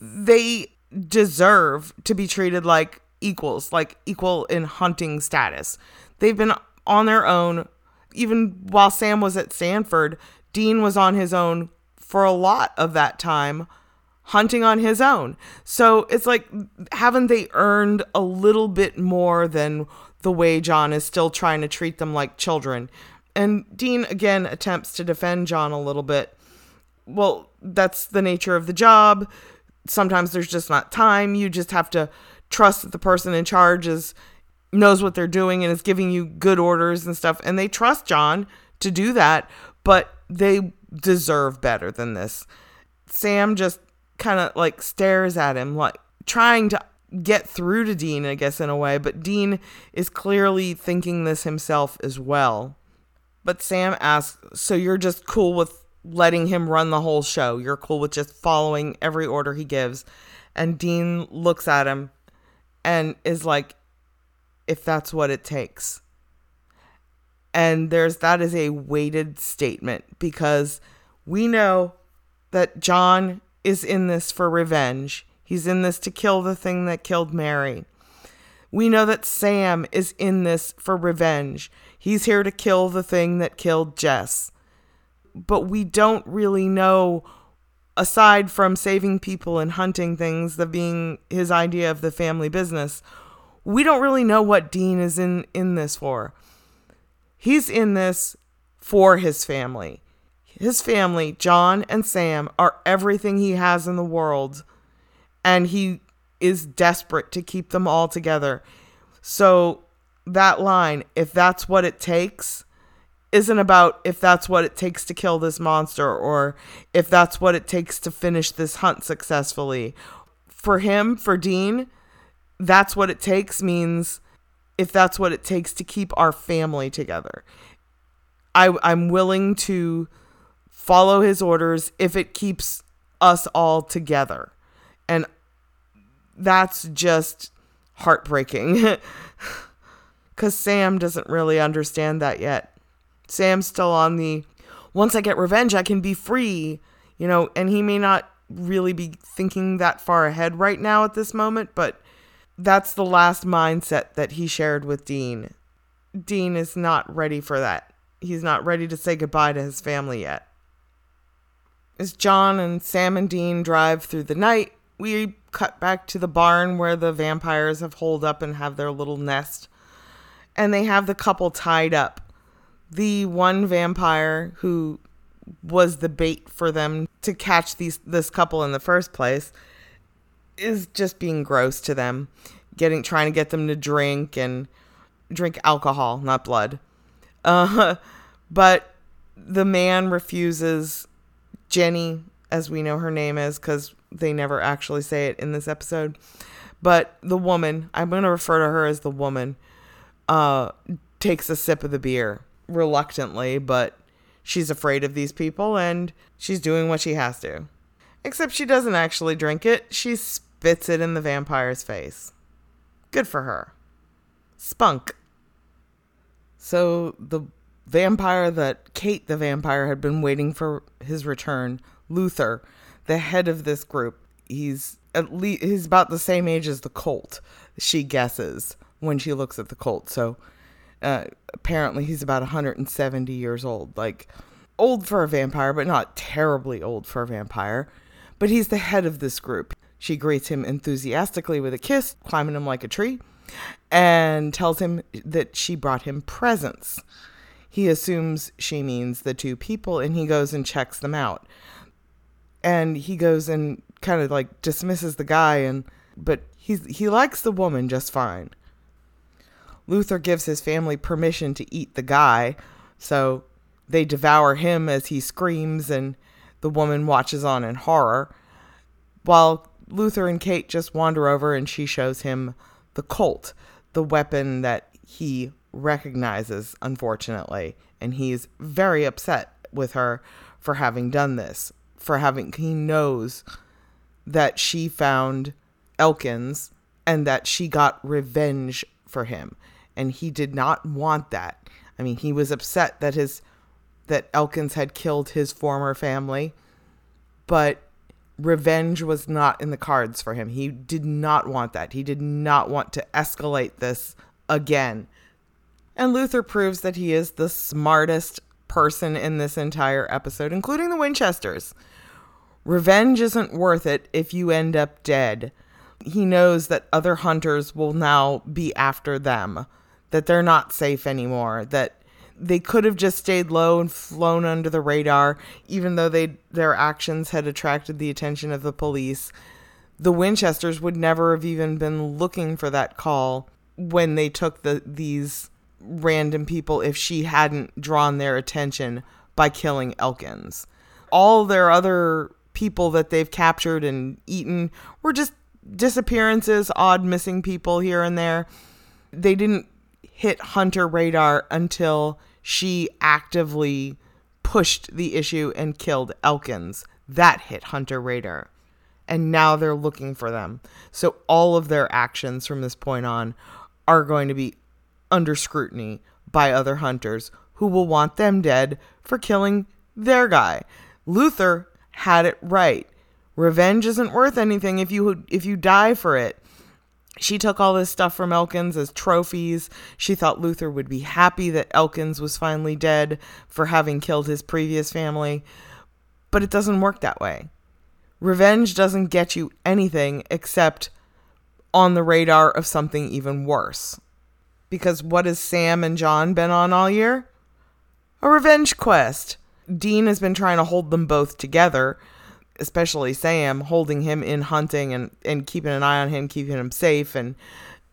they deserve to be treated like equals, like equal in hunting status. They've been on their own. Even while Sam was at Stanford, Dean was on his own for a lot of that time, hunting on his own. So it's like, haven't they earned a little bit more than the way John is still trying to treat them like children? And Dean again attempts to defend John a little bit. Well, that's the nature of the job. Sometimes there's just not time. You just have to trust that the person in charge is knows what they're doing and is giving you good orders and stuff. And they trust John to do that but they deserve better than this. Sam just kind of like stares at him like trying to get through to Dean I guess in a way but Dean is clearly thinking this himself as well. But Sam asks so you're just cool with letting him run the whole show you're cool with just following every order he gives and Dean looks at him and is like, if that's what it takes. And there's that is a weighted statement because we know that John is in this for revenge. He's in this to kill the thing that killed Mary. We know that Sam is in this for revenge. He's here to kill the thing that killed Jess. But we don't really know aside from saving people and hunting things, the being his idea of the family business, we don't really know what Dean is in in this for. He's in this for his family. His family, John and Sam, are everything he has in the world, and he is desperate to keep them all together. So that line, if that's what it takes, isn't about if that's what it takes to kill this monster or if that's what it takes to finish this hunt successfully. For him, for Dean, that's what it takes means if that's what it takes to keep our family together. I, I'm willing to follow his orders if it keeps us all together. And that's just heartbreaking. [laughs] Because Sam doesn't really understand that yet. Sam's still on the once I get revenge, I can be free, you know, and he may not really be thinking that far ahead right now at this moment, but that's the last mindset that he shared with Dean. Dean is not ready for that. He's not ready to say goodbye to his family yet. As John and Sam and Dean drive through the night, we cut back to the barn where the vampires have holed up and have their little nest. And they have the couple tied up the one vampire who was the bait for them to catch these this couple in the first place is just being gross to them getting trying to get them to drink and drink alcohol not blood. Uh, [laughs] but the man refuses jenny as we know her name is because they never actually say it in this episode. But the woman i'm going to refer to her as the woman uh, takes a sip of the beer reluctantly, but she's afraid of these people and she's doing what she has to. Except she doesn't actually drink it, she spits it in the vampire's face. Good for her. Spunk. So the vampire that Kate the vampire had been waiting for his return, Luther, the head of this group, he's at least he's about the same age as the Colt, she guesses when she looks at the Colt. So uh, apparently, he's about 170 years old. Like, old for a vampire, but not terribly old for a vampire. But he's the head of this group. She greets him enthusiastically with a kiss, climbing him like a tree, and tells him that she brought him presents. He assumes she means the two people, and he goes and checks them out. And he goes and kind of like dismisses the guy, and but he's he likes the woman just fine. Luther gives his family permission to eat the guy, so they devour him as he screams, and the woman watches on in horror. While Luther and Kate just wander over, and she shows him the Colt, the weapon that he recognizes, unfortunately. And he's very upset with her for having done this, for having, he knows that she found Elkins and that she got revenge for him and he did not want that. I mean, he was upset that his that Elkins had killed his former family, but revenge was not in the cards for him. He did not want that. He did not want to escalate this again. And Luther proves that he is the smartest person in this entire episode, including the Winchesters. Revenge isn't worth it if you end up dead. He knows that other hunters will now be after them that they're not safe anymore, that they could have just stayed low and flown under the radar, even though they their actions had attracted the attention of the police. The Winchesters would never have even been looking for that call when they took the these random people if she hadn't drawn their attention by killing Elkins. All their other people that they've captured and eaten were just disappearances, odd missing people here and there. They didn't hit Hunter radar until she actively pushed the issue and killed Elkins. That hit Hunter radar. And now they're looking for them. So all of their actions from this point on are going to be under scrutiny by other hunters who will want them dead for killing their guy. Luther had it right. Revenge isn't worth anything if you if you die for it. She took all this stuff from Elkins as trophies. She thought Luther would be happy that Elkins was finally dead for having killed his previous family. But it doesn't work that way. Revenge doesn't get you anything except on the radar of something even worse. Because what has Sam and John been on all year? A revenge quest. Dean has been trying to hold them both together especially Sam, holding him in hunting and, and keeping an eye on him, keeping him safe and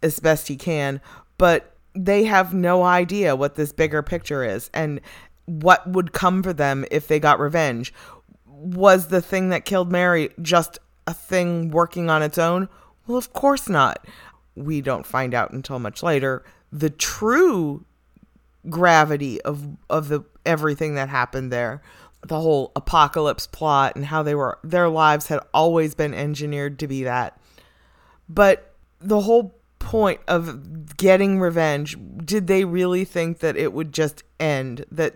as best he can. But they have no idea what this bigger picture is. And what would come for them if they got revenge. Was the thing that killed Mary just a thing working on its own? Well, of course not. We don't find out until much later the true gravity of of the everything that happened there the whole apocalypse plot and how they were their lives had always been engineered to be that. But the whole point of getting revenge did they really think that it would just end that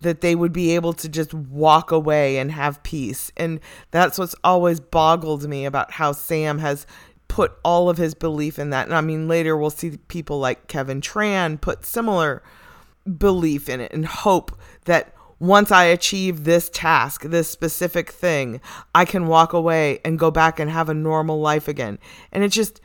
that they would be able to just walk away and have peace? And that's what's always boggled me about how Sam has put all of his belief in that. And I mean later we'll see people like Kevin Tran put similar belief in it and hope that once I achieve this task, this specific thing, I can walk away and go back and have a normal life again. And it just,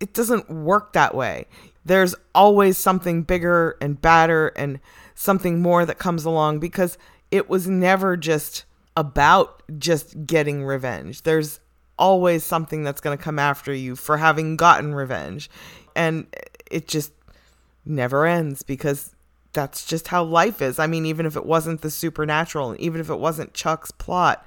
it doesn't work that way. There's always something bigger and badder and something more that comes along because it was never just about just getting revenge. There's always something that's going to come after you for having gotten revenge. And it just never ends because that's just how life is. I mean, even if it wasn't the supernatural, even if it wasn't Chuck's plot,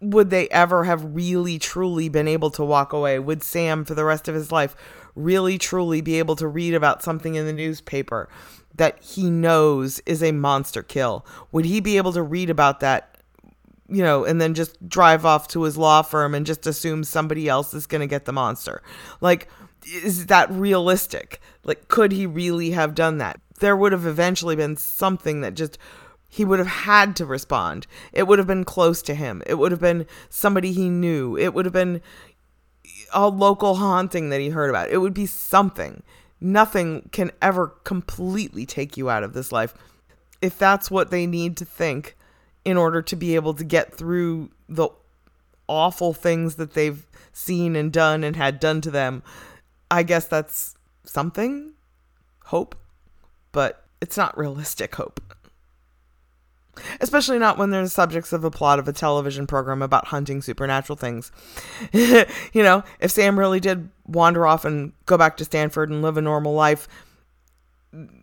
would they ever have really truly been able to walk away? Would Sam, for the rest of his life, really truly be able to read about something in the newspaper that he knows is a monster kill? Would he be able to read about that, you know, and then just drive off to his law firm and just assume somebody else is going to get the monster? Like, is that realistic? Like, could he really have done that? There would have eventually been something that just he would have had to respond. It would have been close to him. It would have been somebody he knew. It would have been a local haunting that he heard about. It would be something. Nothing can ever completely take you out of this life. If that's what they need to think in order to be able to get through the awful things that they've seen and done and had done to them, I guess that's something. Hope but it's not realistic hope. Especially not when they're the subjects of a plot of a television program about hunting supernatural things. [laughs] you know, if Sam really did wander off and go back to Stanford and live a normal life,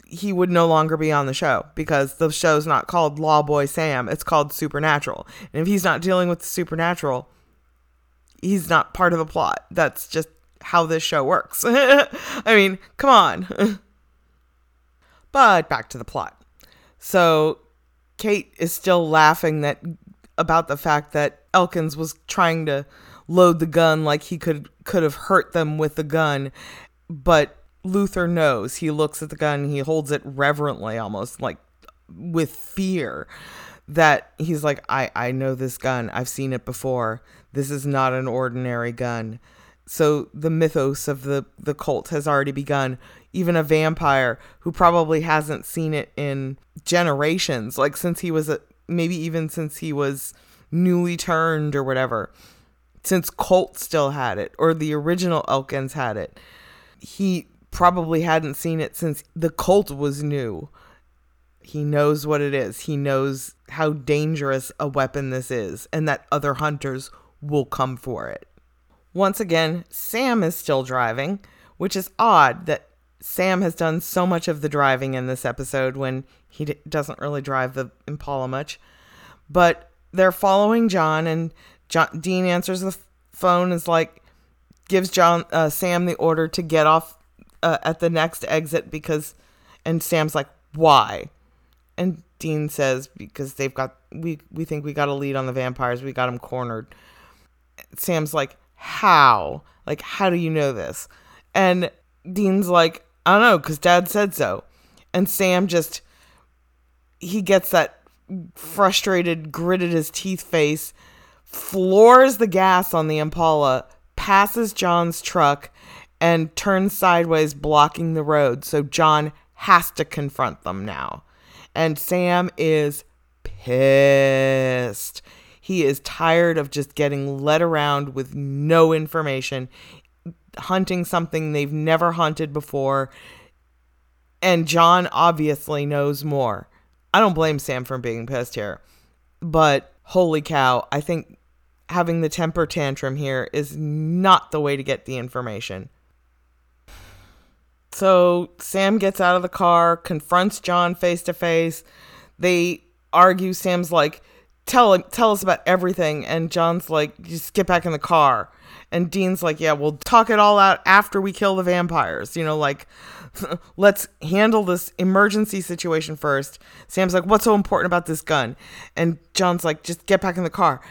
he would no longer be on the show because the show's not called Law Boy Sam, it's called Supernatural. And if he's not dealing with the supernatural, he's not part of the plot. That's just how this show works. [laughs] I mean, come on. [laughs] But back to the plot. So Kate is still laughing that about the fact that Elkins was trying to load the gun like he could could have hurt them with the gun, but Luther knows. He looks at the gun, he holds it reverently almost like with fear that he's like I I know this gun. I've seen it before. This is not an ordinary gun. So the mythos of the the Colt has already begun even a vampire who probably hasn't seen it in generations, like since he was a, maybe even since he was newly turned or whatever. Since Colt still had it, or the original Elkins had it, he probably hadn't seen it since the Colt was new. He knows what it is. He knows how dangerous a weapon this is, and that other hunters will come for it. Once again, Sam is still driving, which is odd that Sam has done so much of the driving in this episode when he d- doesn't really drive the Impala much. But they're following John, and John, Dean answers the phone, is like, gives John uh, Sam the order to get off uh, at the next exit because, and Sam's like, why? And Dean says because they've got we we think we got a lead on the vampires, we got them cornered. Sam's like, how? Like, how do you know this? And Dean's like, I don't know, because dad said so. And Sam just, he gets that frustrated, gritted his teeth face, floors the gas on the Impala, passes John's truck, and turns sideways, blocking the road. So John has to confront them now. And Sam is pissed. He is tired of just getting led around with no information hunting something they've never hunted before. And John obviously knows more. I don't blame Sam for being pissed here. But holy cow, I think having the temper tantrum here is not the way to get the information. So Sam gets out of the car, confronts John face to face. They argue. Sam's like, tell tell us about everything, and John's like, just get back in the car. And Dean's like, yeah, we'll talk it all out after we kill the vampires. You know, like, [laughs] let's handle this emergency situation first. Sam's like, what's so important about this gun? And John's like, just get back in the car.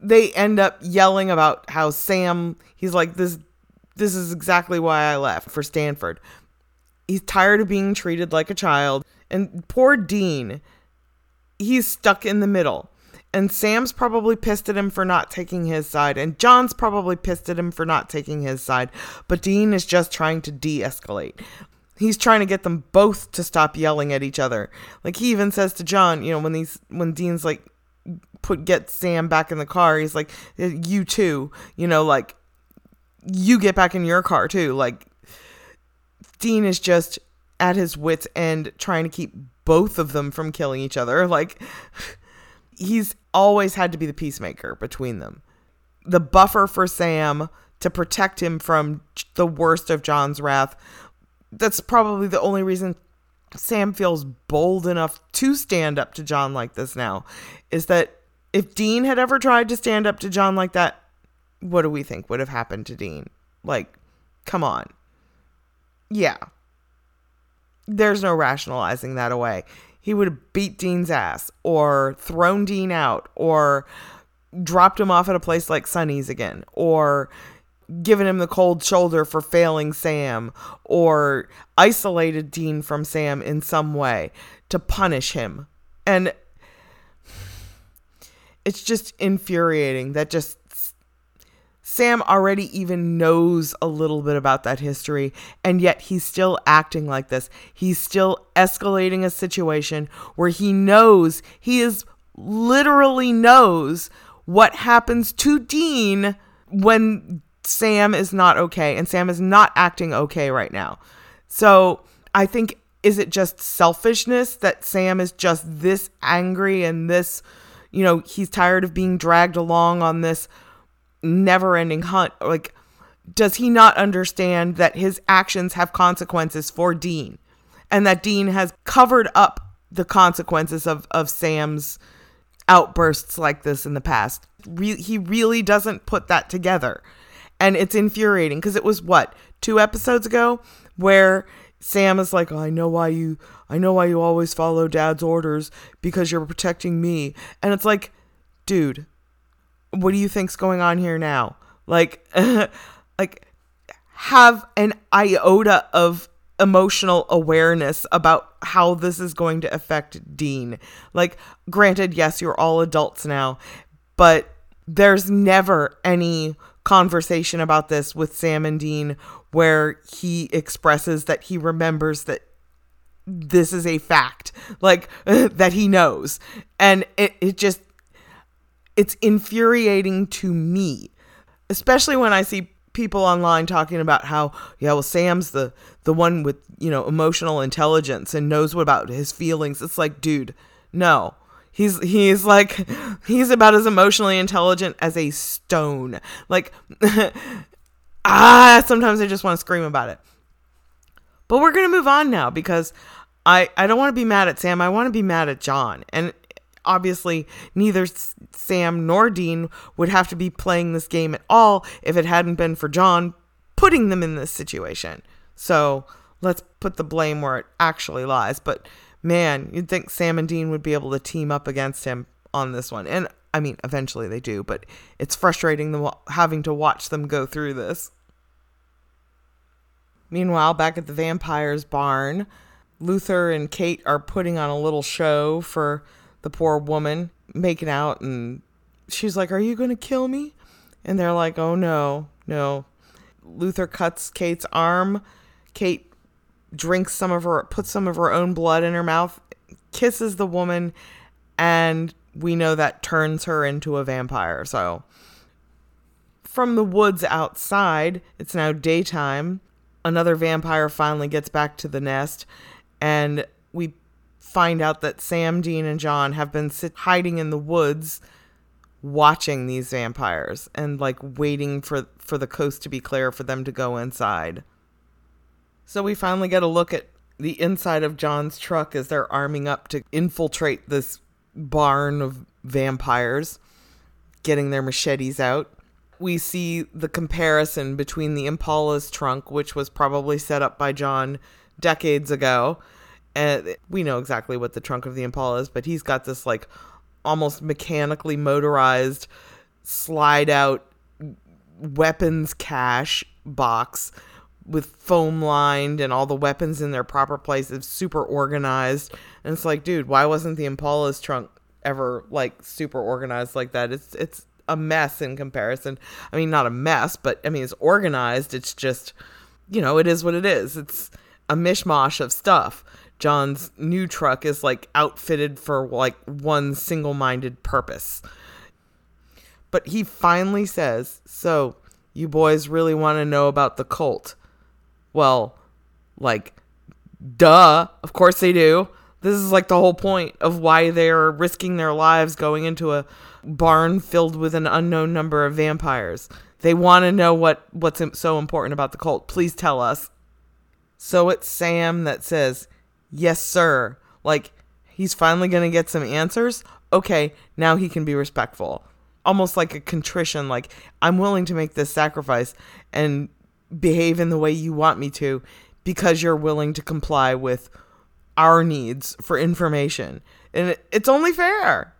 They end up yelling about how Sam, he's like, this, this is exactly why I left for Stanford. He's tired of being treated like a child. And poor Dean, he's stuck in the middle. And Sam's probably pissed at him for not taking his side, and John's probably pissed at him for not taking his side. But Dean is just trying to de escalate. He's trying to get them both to stop yelling at each other. Like he even says to John, you know, when he's when Dean's like put get Sam back in the car, he's like, uh, You too, you know, like you get back in your car too. Like Dean is just at his wits end trying to keep both of them from killing each other. Like he's always had to be the peacemaker between them. The buffer for Sam to protect him from the worst of John's wrath. That's probably the only reason Sam feels bold enough to stand up to John like this now is that if Dean had ever tried to stand up to John like that, what do we think would have happened to Dean? Like, come on. Yeah. There's no rationalizing that away he would have beat Dean's ass or thrown Dean out or dropped him off at a place like Sonny's again or given him the cold shoulder for failing Sam or isolated Dean from Sam in some way to punish him. And it's just infuriating that just Sam already even knows a little bit about that history, and yet he's still acting like this. He's still escalating a situation where he knows, he is literally knows what happens to Dean when Sam is not okay, and Sam is not acting okay right now. So I think, is it just selfishness that Sam is just this angry and this, you know, he's tired of being dragged along on this never ending hunt. Like, does he not understand that his actions have consequences for Dean and that Dean has covered up the consequences of, of Sam's outbursts like this in the past? Re- he really doesn't put that together. And it's infuriating because it was what, two episodes ago where Sam is like, oh, I know why you I know why you always follow dad's orders because you're protecting me. And it's like, dude, what do you think's going on here now? Like, [laughs] like have an iota of emotional awareness about how this is going to affect Dean. Like, granted, yes, you're all adults now, but there's never any conversation about this with Sam and Dean where he expresses that he remembers that this is a fact, like [laughs] that he knows. And it, it just it's infuriating to me, especially when I see people online talking about how yeah well sam's the the one with you know emotional intelligence and knows what about his feelings. It's like dude no. He's he's like [laughs] he's about as emotionally intelligent as a stone. Like [laughs] ah sometimes i just want to scream about it. But we're gonna move on now because i i don't want to be mad at sam. I want to be mad at john. And obviously neither Sam nor Dean would have to be playing this game at all if it hadn't been for John putting them in this situation. So let's put the blame where it actually lies. But man, you'd think Sam and Dean would be able to team up against him on this one. And I mean, eventually they do, but it's frustrating the, having to watch them go through this. Meanwhile, back at the vampire's barn, Luther and Kate are putting on a little show for the poor woman making out and she's like, Are you going to kill me? And they're like, Oh no, no. Luther cuts Kate's arm. Kate drinks some of her, puts some of her own blood in her mouth, kisses the woman, and we know that turns her into a vampire. So, from the woods outside, it's now daytime. Another vampire finally gets back to the nest, and find out that Sam, Dean, and John have been sit- hiding in the woods watching these vampires and like waiting for for the coast to be clear for them to go inside. So we finally get a look at the inside of John's truck as they're arming up to infiltrate this barn of vampires, getting their machetes out. We see the comparison between the Impala's trunk, which was probably set up by John decades ago. And we know exactly what the trunk of the Impala is, but he's got this like almost mechanically motorized slide out weapons cache box with foam lined and all the weapons in their proper places, super organized. And it's like, dude, why wasn't the Impala's trunk ever like super organized like that? It's it's a mess in comparison. I mean, not a mess, but I mean, it's organized. It's just, you know, it is what it is. It's a mishmash of stuff. John's new truck is like outfitted for like one single minded purpose. But he finally says, So, you boys really want to know about the Colt? Well, like, duh. Of course they do. This is like the whole point of why they're risking their lives going into a barn filled with an unknown number of vampires. They want to know what what's so important about the Colt. Please tell us. So it's Sam that says, "Yes, sir." Like he's finally going to get some answers. Okay, now he can be respectful. Almost like a contrition like I'm willing to make this sacrifice and behave in the way you want me to because you're willing to comply with our needs for information. And it's only fair.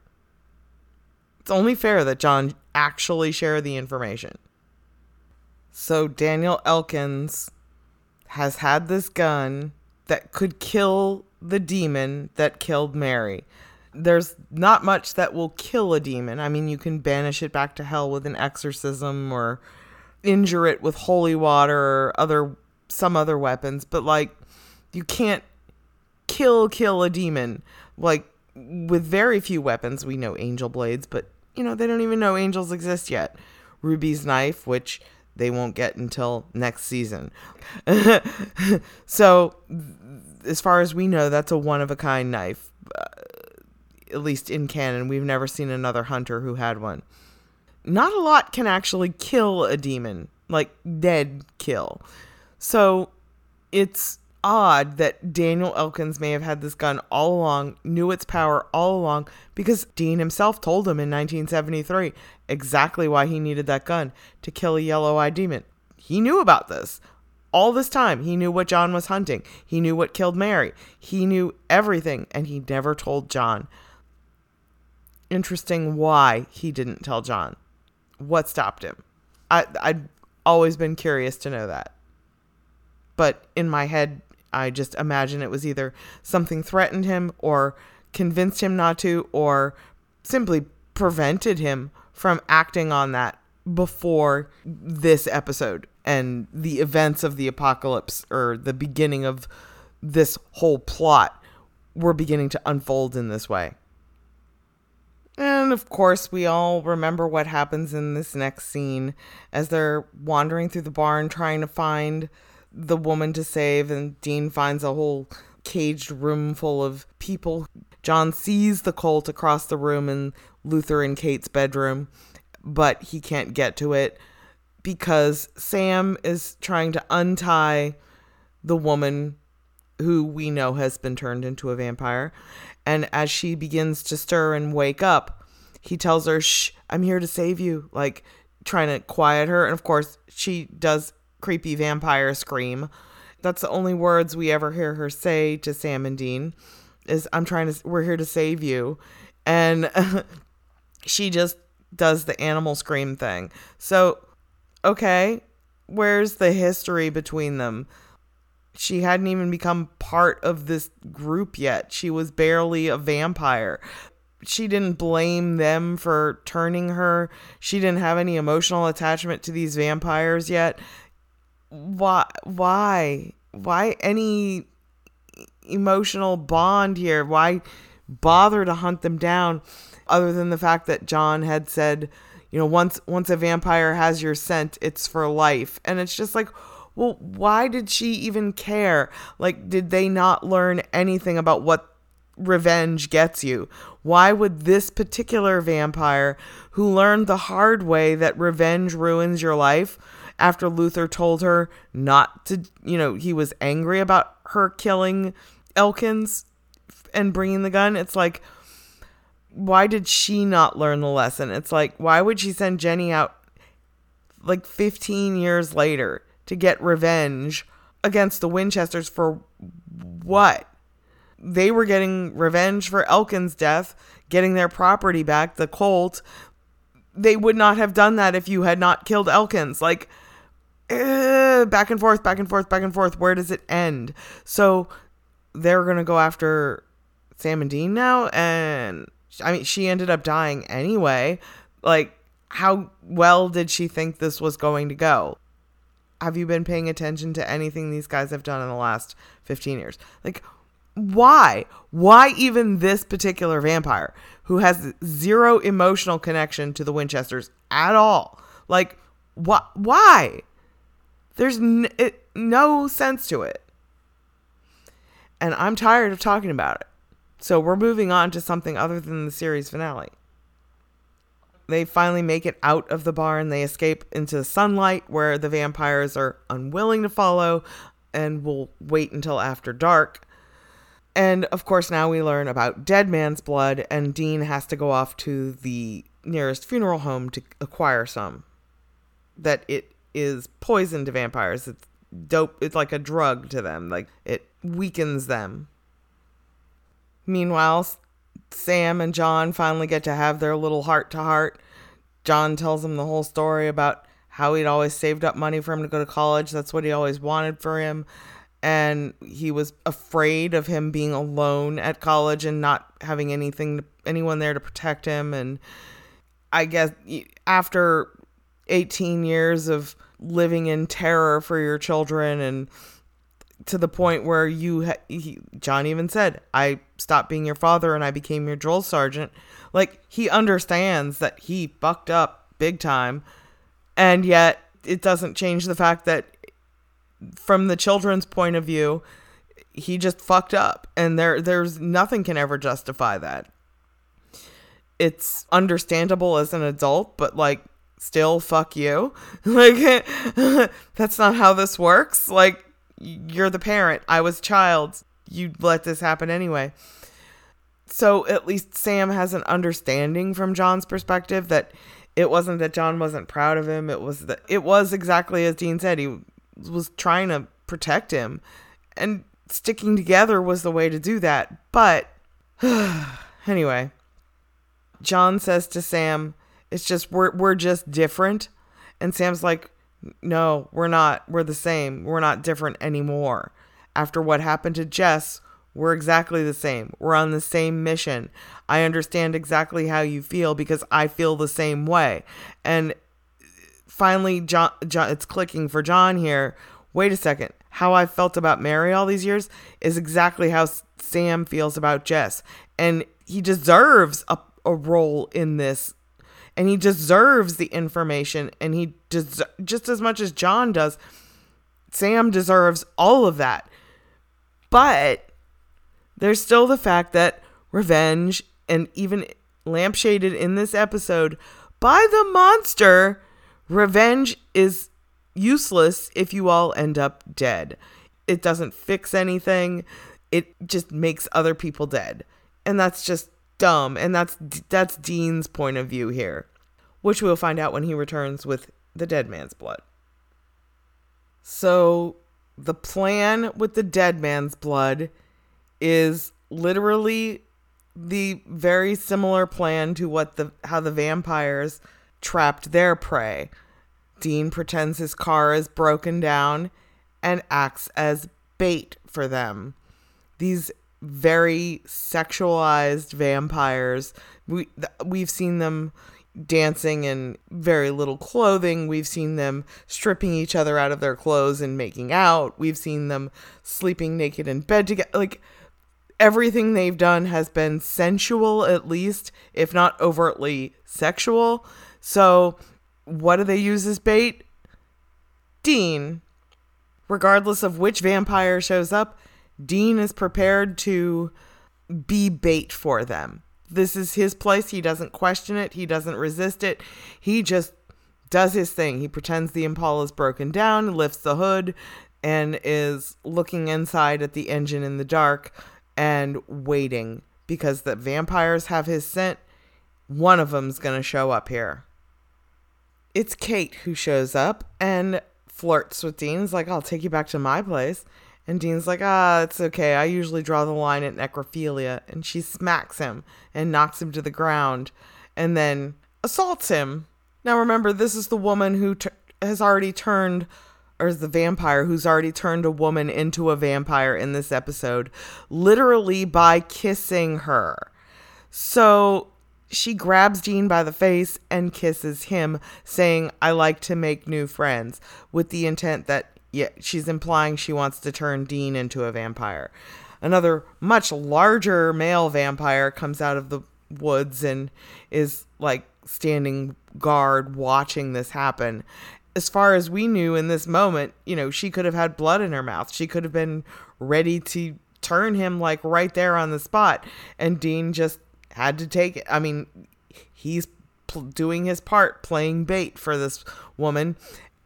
It's only fair that John actually share the information. So Daniel Elkins has had this gun that could kill the demon that killed Mary. There's not much that will kill a demon. I mean, you can banish it back to hell with an exorcism or injure it with holy water or other some other weapons, but like you can't kill kill a demon like with very few weapons. We know angel blades, but you know they don't even know angels exist yet. Ruby's knife, which they won't get until next season. [laughs] so, as far as we know, that's a one of a kind knife. Uh, at least in canon, we've never seen another hunter who had one not a lot can actually kill a demon, like dead kill. So it's odd that Daniel Elkins may have had this gun all along, knew its power all along, because Dean himself told him in 1973 exactly why he needed that gun to kill a yellow eyed demon. He knew about this. All this time, he knew what John was hunting. He knew what killed Mary. He knew everything, and he never told John. Interesting why he didn't tell John what stopped him. I I'd always been curious to know that. But in my head, I just imagine it was either something threatened him or convinced him not to or simply prevented him from acting on that before this episode and the events of the apocalypse or the beginning of this whole plot were beginning to unfold in this way. And of course, we all remember what happens in this next scene as they're wandering through the barn trying to find the woman to save, and Dean finds a whole caged room full of people. John sees the colt across the room in Luther and Kate's bedroom, but he can't get to it because Sam is trying to untie the woman who we know has been turned into a vampire. And as she begins to stir and wake up, he tells her, Shh, I'm here to save you, like trying to quiet her. And of course, she does creepy vampire scream. That's the only words we ever hear her say to Sam and Dean is I'm trying to we're here to save you. And [laughs] she just does the animal scream thing. So, okay, where's the history between them? she hadn't even become part of this group yet. She was barely a vampire. She didn't blame them for turning her. She didn't have any emotional attachment to these vampires yet. Why why why any emotional bond here? Why bother to hunt them down other than the fact that John had said, you know, once once a vampire has your scent, it's for life. And it's just like well, why did she even care? Like, did they not learn anything about what revenge gets you? Why would this particular vampire, who learned the hard way that revenge ruins your life, after Luther told her not to, you know, he was angry about her killing Elkins and bringing the gun. It's like, why did she not learn the lesson? It's like, why would she send Jenny out like 15 years later to get revenge against the Winchesters for what? They were getting revenge for Elkin's death, getting their property back, the Colt. They would not have done that if you had not killed Elkins. Like, uh, back and forth, back and forth, back and forth. Where does it end? So they're going to go after Sam and Dean now. And I mean, she ended up dying anyway. Like, how well did she think this was going to go? Have you been paying attention to anything these guys have done in the last 15 years? Like, why? Why even this particular vampire who has zero emotional connection to the Winchesters at all? Like, wh- why? There's n- it, no sense to it. And I'm tired of talking about it. So we're moving on to something other than the series finale. They finally make it out of the barn. They escape into the sunlight where the vampires are unwilling to follow and will wait until after dark. And of course, now we learn about Dead Man's Blood, and Dean has to go off to the nearest funeral home to acquire some. That it is poison to vampires. It's dope. It's like a drug to them. Like it weakens them. Meanwhile, Sam and John finally get to have their little heart to heart. John tells him the whole story about how he'd always saved up money for him to go to college. That's what he always wanted for him. And he was afraid of him being alone at college and not having anything, anyone there to protect him. And I guess after 18 years of living in terror for your children and to the point where you ha- he, John even said I stopped being your father and I became your drill sergeant. Like he understands that he fucked up big time and yet it doesn't change the fact that from the children's point of view he just fucked up and there there's nothing can ever justify that. It's understandable as an adult but like still fuck you. [laughs] Like [laughs] that's not how this works. Like you're the parent. I was child. You'd let this happen anyway. So at least Sam has an understanding from John's perspective that it wasn't that John wasn't proud of him. It was that it was exactly as Dean said. He was trying to protect him, and sticking together was the way to do that. But [sighs] anyway, John says to Sam, "It's just we're we're just different," and Sam's like, no, we're not. We're the same. We're not different anymore. After what happened to Jess, we're exactly the same. We're on the same mission. I understand exactly how you feel because I feel the same way. And finally, John, John it's clicking for John here. Wait a second. How I felt about Mary all these years is exactly how Sam feels about Jess. And he deserves a, a role in this and he deserves the information and he des- just as much as John does Sam deserves all of that. But there's still the fact that revenge and even lampshaded in this episode by the monster revenge is useless if you all end up dead. It doesn't fix anything. It just makes other people dead. And that's just dumb and that's that's Dean's point of view here which we'll find out when he returns with the dead man's blood. So the plan with the dead man's blood is literally the very similar plan to what the how the vampires trapped their prey. Dean pretends his car is broken down and acts as bait for them. These very sexualized vampires. We we've seen them dancing in very little clothing. We've seen them stripping each other out of their clothes and making out. We've seen them sleeping naked in bed together. Like everything they've done has been sensual at least, if not overtly sexual. So, what do they use as bait? Dean. Regardless of which vampire shows up, Dean is prepared to be bait for them. This is his place. He doesn't question it, he doesn't resist it. He just does his thing. He pretends the Impala is broken down, lifts the hood, and is looking inside at the engine in the dark and waiting because the vampires have his scent. One of them's going to show up here. It's Kate who shows up and flirts with Dean's like, I'll take you back to my place. And Dean's like, ah, it's okay. I usually draw the line at necrophilia. And she smacks him and knocks him to the ground and then assaults him. Now remember, this is the woman who t- has already turned, or is the vampire who's already turned a woman into a vampire in this episode, literally by kissing her. So she grabs Dean by the face and kisses him, saying, I like to make new friends, with the intent that yeah, she's implying she wants to turn Dean into a vampire. Another much larger male vampire comes out of the woods and is like standing guard watching this happen. As far as we knew in this moment, you know, she could have had blood in her mouth. She could have been ready to turn him like right there on the spot. And Dean just had to take it. I mean, he's doing his part playing bait for this woman.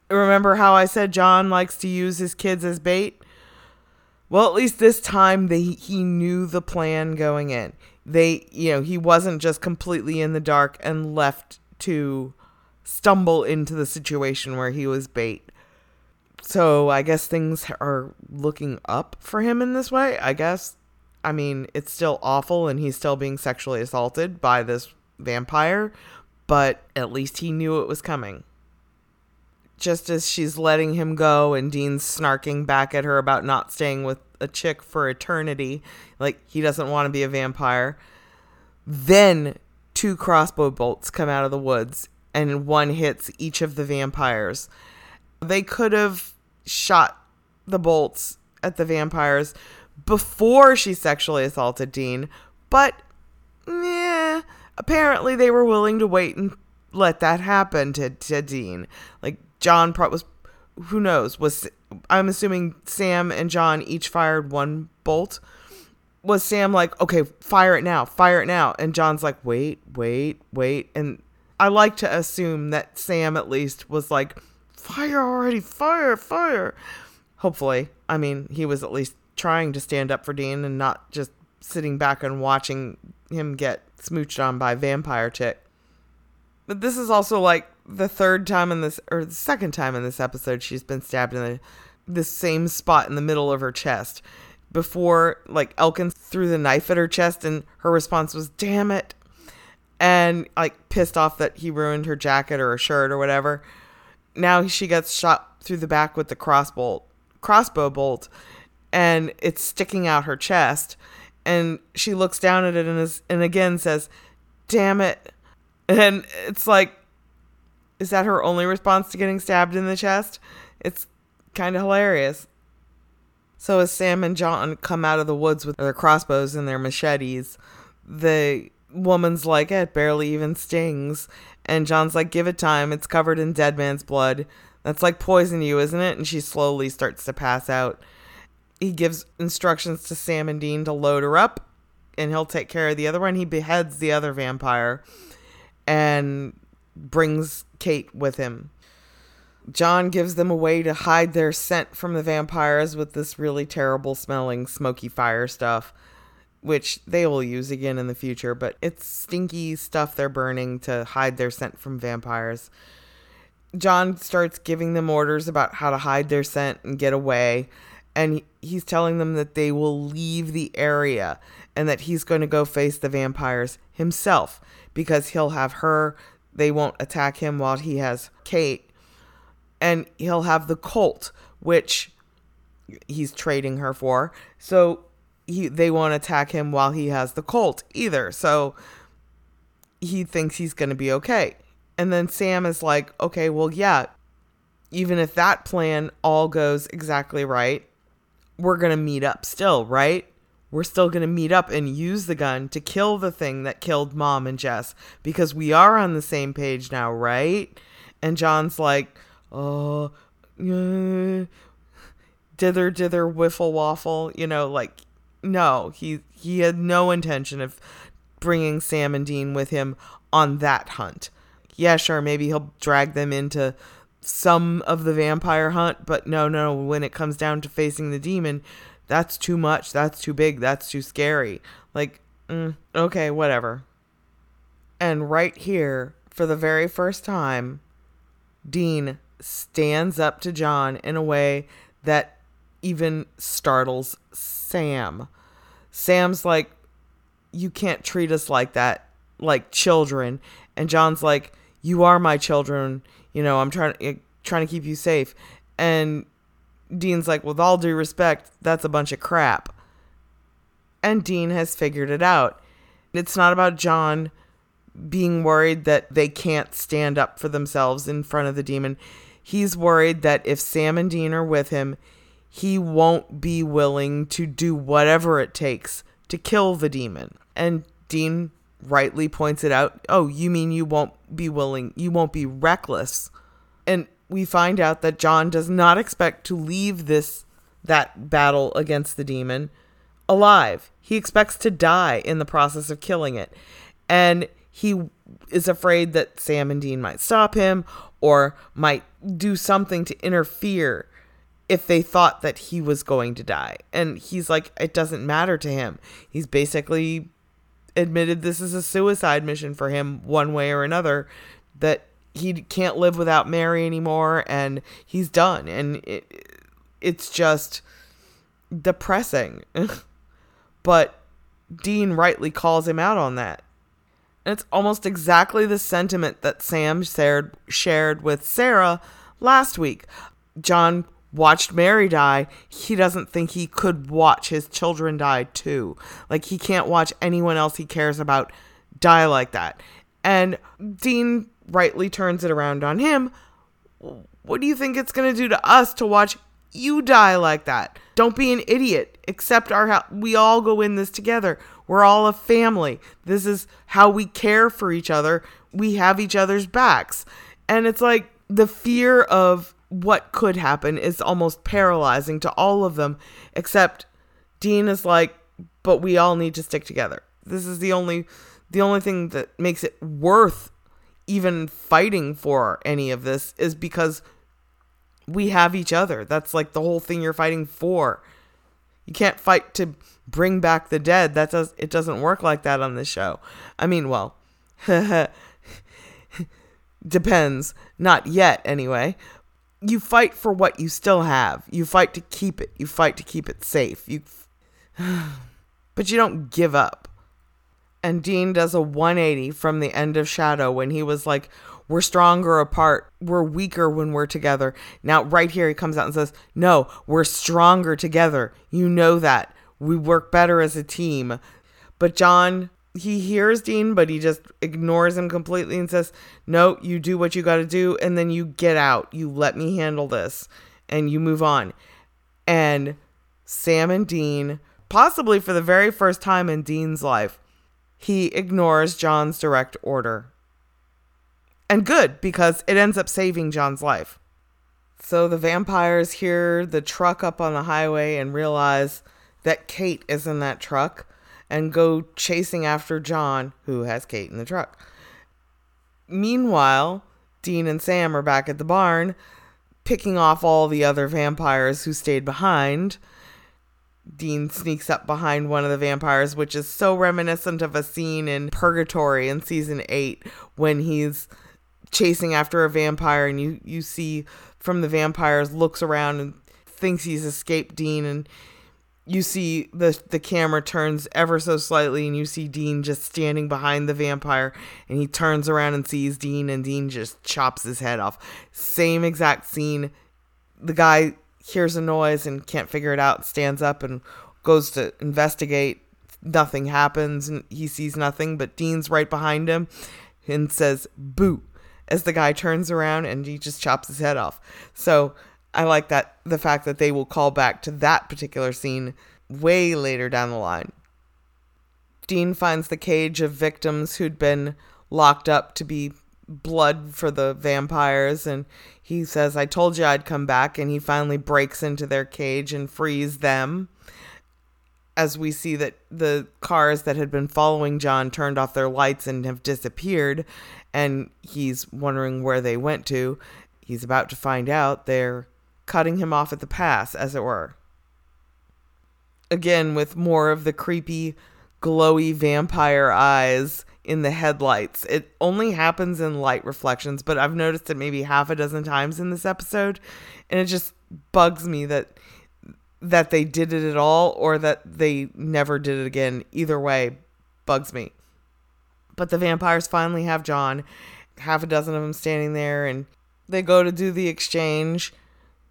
Remember how I said John likes to use his kids as bait? Well, at least this time they, he knew the plan going in. They, you know, he wasn't just completely in the dark and left to stumble into the situation where he was bait. So I guess things are looking up for him in this way. I guess I mean, it's still awful and he's still being sexually assaulted by this vampire, but at least he knew it was coming. Just as she's letting him go and Dean's snarking back at her about not staying with a chick for eternity, like he doesn't want to be a vampire, then two crossbow bolts come out of the woods and one hits each of the vampires. They could have shot the bolts at the vampires, before she sexually assaulted Dean, but yeah, apparently they were willing to wait and let that happen to, to Dean. Like John pro- was who knows, was I'm assuming Sam and John each fired one bolt. Was Sam like, "Okay, fire it now. Fire it now." And John's like, "Wait, wait, wait." And I like to assume that Sam at least was like, "Fire already. Fire, fire." Hopefully. I mean, he was at least trying to stand up for Dean and not just sitting back and watching him get smooched on by vampire chick. But this is also like the third time in this or the second time in this episode she's been stabbed in the this same spot in the middle of her chest. Before like Elkin threw the knife at her chest and her response was damn it and like pissed off that he ruined her jacket or her shirt or whatever. Now she gets shot through the back with the crossbow crossbow bolt and it's sticking out her chest. And she looks down at it and is and again says, "Damn it!" And it's like, is that her only response to getting stabbed in the chest? It's kind of hilarious. So as Sam and John come out of the woods with their crossbows and their machetes, the woman's like, it barely even stings. And John's like, give it time. It's covered in dead man's blood. That's like poison you, isn't it? And she slowly starts to pass out he gives instructions to Sam and Dean to load her up and he'll take care of the other one. He beheads the other vampire and brings Kate with him. John gives them a way to hide their scent from the vampires with this really terrible smelling smoky fire stuff, which they will use again in the future, but it's stinky stuff they're burning to hide their scent from vampires. John starts giving them orders about how to hide their scent and get away and he's telling them that they will leave the area and that he's going to go face the vampires himself because he'll have her they won't attack him while he has Kate. And he'll have the Colt which he's trading her for. So he they won't attack him while he has the Colt either. So he thinks he's going to be okay. And then Sam is like okay well yeah even if that plan all goes exactly right we're going to meet up still, right? We're still going to meet up and use the gun to kill the thing that killed mom and Jess because we are on the same page now, right? And John's like, oh, uh, dither, dither, wiffle waffle, you know, like, no, he, he had no intention of bringing Sam and Dean with him on that hunt. yeah, sure, maybe he'll drag them into some of the vampire hunt, but no, no, when it comes down to facing the demon, that's too much. That's too big. That's too scary. Like, mm, okay, whatever. And right here, for the very first time, Dean stands up to John in a way that even startles Sam. Sam's like, You can't treat us like that, like children. And John's like, You are my children. You know, I'm trying, eh, trying to keep you safe. And Dean's like, With all due respect, that's a bunch of crap. And Dean has figured it out. It's not about John being worried that they can't stand up for themselves in front of the demon. He's worried that if Sam and Dean are with him, he won't be willing to do whatever it takes to kill the demon. And Dean rightly points it out. Oh, you mean you won't be willing, you won't be reckless. And we find out that John does not expect to leave this that battle against the demon alive. He expects to die in the process of killing it. And he is afraid that Sam and Dean might stop him or might do something to interfere if they thought that he was going to die. And he's like, it doesn't matter to him. He's basically admitted this is a suicide mission for him, one way or another, that he can't live without Mary anymore and he's done. And it, it's just depressing. [laughs] but Dean rightly calls him out on that. And it's almost exactly the sentiment that Sam shared, shared with Sarah last week. John watched Mary die. He doesn't think he could watch his children die too. Like, he can't watch anyone else he cares about die like that. And Dean rightly turns it around on him. What do you think it's going to do to us to watch you die like that? Don't be an idiot. Accept our help. we all go in this together. We're all a family. This is how we care for each other. We have each other's backs. And it's like the fear of what could happen is almost paralyzing to all of them, except Dean is like, but we all need to stick together. This is the only the only thing that makes it worth even fighting for any of this is because we have each other. That's like the whole thing you're fighting for. You can't fight to bring back the dead. That does it doesn't work like that on this show. I mean, well, [laughs] depends. Not yet, anyway. You fight for what you still have. You fight to keep it. You fight to keep it safe. You, [sighs] but you don't give up. And Dean does a 180 from the end of Shadow when he was like, we're stronger apart. We're weaker when we're together. Now, right here, he comes out and says, No, we're stronger together. You know that. We work better as a team. But John, he hears Dean, but he just ignores him completely and says, No, you do what you got to do. And then you get out. You let me handle this. And you move on. And Sam and Dean, possibly for the very first time in Dean's life, he ignores John's direct order and good because it ends up saving John's life. So the vampires hear the truck up on the highway and realize that Kate is in that truck and go chasing after John, who has Kate in the truck. Meanwhile, Dean and Sam are back at the barn, picking off all the other vampires who stayed behind. Dean sneaks up behind one of the vampires, which is so reminiscent of a scene in Purgatory in season 8 when he's chasing after a vampire and you you see from the vampires looks around and thinks he's escaped Dean and you see the the camera turns ever so slightly and you see Dean just standing behind the vampire and he turns around and sees Dean and Dean just chops his head off. Same exact scene. The guy hears a noise and can't figure it out, stands up and goes to investigate. Nothing happens and he sees nothing, but Dean's right behind him and says, Boo as the guy turns around and he just chops his head off. So I like that the fact that they will call back to that particular scene way later down the line. Dean finds the cage of victims who'd been locked up to be blood for the vampires and he says I told you I'd come back and he finally breaks into their cage and frees them as we see that the cars that had been following John turned off their lights and have disappeared and he's wondering where they went to. He's about to find out they're cutting him off at the pass, as it were. Again, with more of the creepy, glowy vampire eyes in the headlights. It only happens in light reflections, but I've noticed it maybe half a dozen times in this episode, and it just bugs me that that they did it at all or that they never did it again. Either way, bugs me. But the vampires finally have John, half a dozen of them standing there, and they go to do the exchange.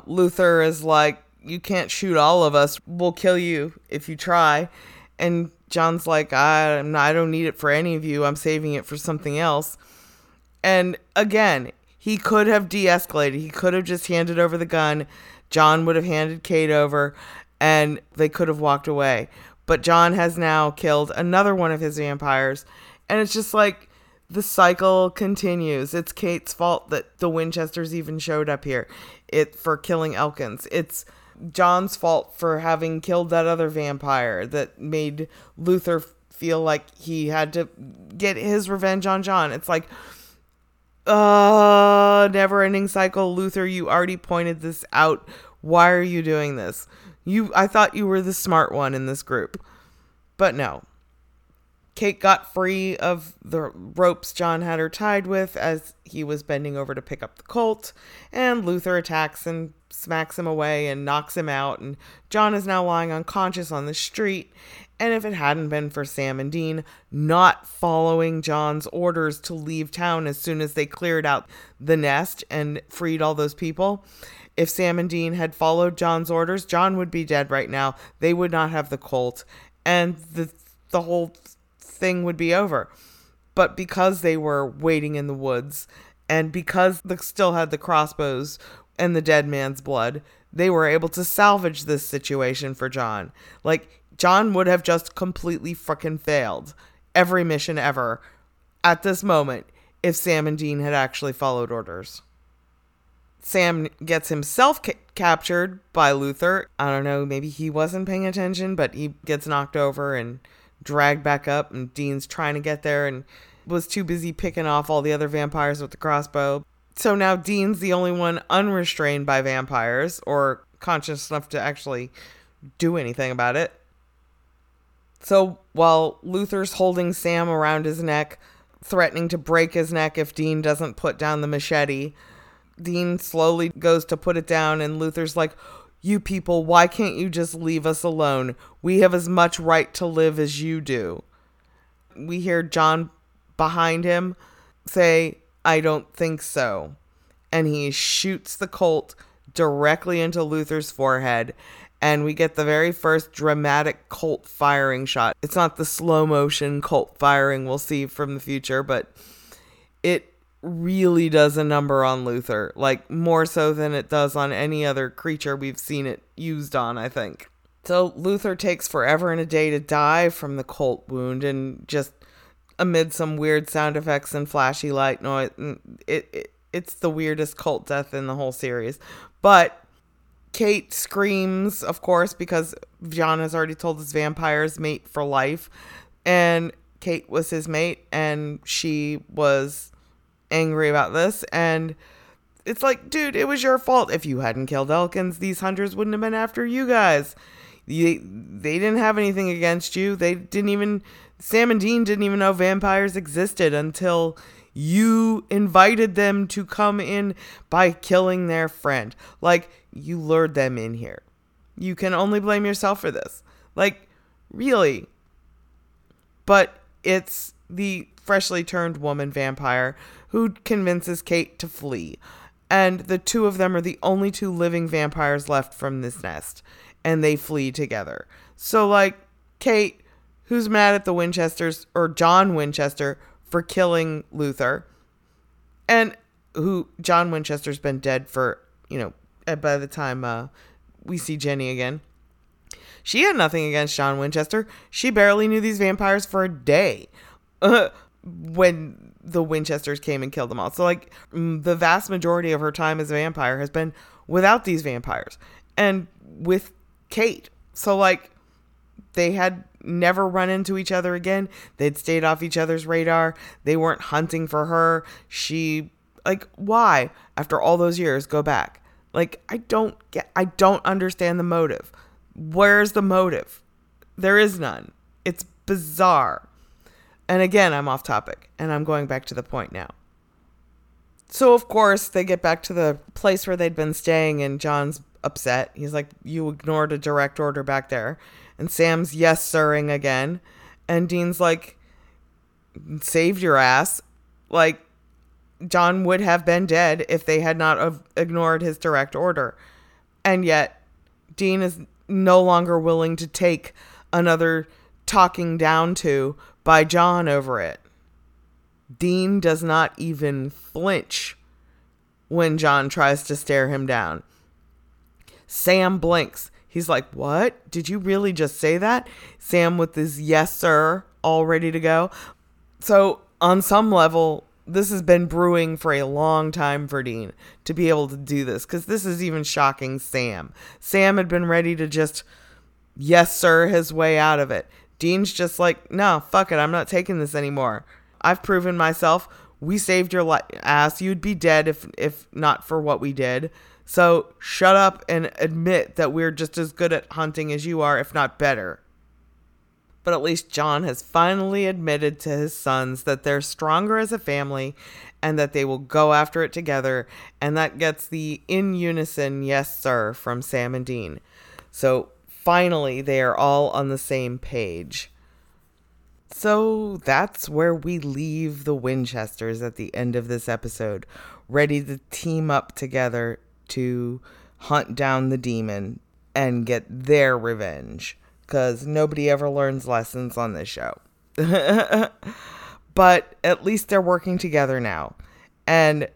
Luther is like, You can't shoot all of us. We'll kill you if you try. And John's like, I, I don't need it for any of you. I'm saving it for something else. And again, he could have de escalated. He could have just handed over the gun. John would have handed Kate over and they could have walked away. But John has now killed another one of his vampires and it's just like the cycle continues. It's Kate's fault that the Winchesters even showed up here. It for killing Elkins. It's John's fault for having killed that other vampire that made Luther feel like he had to get his revenge on John. It's like uh never ending cycle. Luther, you already pointed this out. Why are you doing this? You I thought you were the smart one in this group. But no. Kate got free of the ropes John had her tied with as he was bending over to pick up the colt, and Luther attacks and smacks him away and knocks him out, and John is now lying unconscious on the street. And if it hadn't been for Sam and Dean not following John's orders to leave town as soon as they cleared out the nest and freed all those people, if Sam and Dean had followed John's orders, John would be dead right now. They would not have the colt, and the the whole thing would be over. But because they were waiting in the woods and because they still had the crossbows and the dead man's blood, they were able to salvage this situation for John. Like, John would have just completely freaking failed every mission ever at this moment if Sam and Dean had actually followed orders. Sam gets himself ca- captured by Luther. I don't know, maybe he wasn't paying attention, but he gets knocked over and dragged back up, and Dean's trying to get there and was too busy picking off all the other vampires with the crossbow. So now Dean's the only one unrestrained by vampires or conscious enough to actually do anything about it. So while Luther's holding Sam around his neck, threatening to break his neck if Dean doesn't put down the machete, Dean slowly goes to put it down, and Luther's like, you people, why can't you just leave us alone? We have as much right to live as you do. We hear John behind him say, I don't think so. And he shoots the Colt directly into Luther's forehead. And we get the very first dramatic Colt firing shot. It's not the slow motion Colt firing we'll see from the future, but it really does a number on Luther, like more so than it does on any other creature we've seen it used on, I think. So Luther takes forever and a day to die from the Colt wound and just amid some weird sound effects and flashy light noise. Mm, it, it it's the weirdest Colt death in the whole series. But Kate screams, of course, because John has already told his vampires mate for life. And Kate was his mate, and she was angry about this and it's like, dude, it was your fault. If you hadn't killed Elkins, these hunters wouldn't have been after you guys. They, they didn't have anything against you. They didn't even, Sam and Dean didn't even know vampires existed until you invited them to come in by killing their friend. Like, you lured them in here. You can only blame yourself for this. Like, really. But it's the freshly turned woman vampire who convinces Kate to flee. And the two of them are the only two living vampires left from this nest. And they flee together. So, like, Kate, who's mad at the Winchesters, or John Winchester, for killing Luther, and who John Winchester's been dead for, you know, by the time uh, we see Jenny again. She had nothing against John Winchester. She barely knew these vampires for a day. Uh, [laughs] when the Winchesters came and killed them all. So, like, the vast majority of her time as a vampire has been without these vampires and with Kate. So, like, they had never run into each other again. They'd stayed off each other's radar. They weren't hunting for her. She like why after all those years go back? Like I don't get I don't understand the motive. Where's the motive? There is none. It's bizarre. And again, I'm off topic and I'm going back to the point now. So, of course, they get back to the place where they'd been staying, and John's upset. He's like, You ignored a direct order back there. And Sam's yes, sirring again. And Dean's like, Saved your ass. Like, John would have been dead if they had not ignored his direct order. And yet, Dean is no longer willing to take another talking down to by John over it. Dean does not even flinch when John tries to stare him down. Sam blinks. He's like, What? Did you really just say that? Sam with his yes, sir, all ready to go. So, on some level, this has been brewing for a long time for Dean to be able to do this because this is even shocking Sam. Sam had been ready to just yes, sir, his way out of it. Dean's just like, no, fuck it, I'm not taking this anymore. I've proven myself. We saved your li- ass. You'd be dead if if not for what we did. So shut up and admit that we're just as good at hunting as you are, if not better. But at least John has finally admitted to his sons that they're stronger as a family and that they will go after it together. And that gets the in unison, yes, sir, from Sam and Dean. So finally, they are all on the same page. So that's where we leave the Winchesters at the end of this episode, ready to team up together to hunt down the demon and get their revenge. Because nobody ever learns lessons on this show. [laughs] but at least they're working together now. And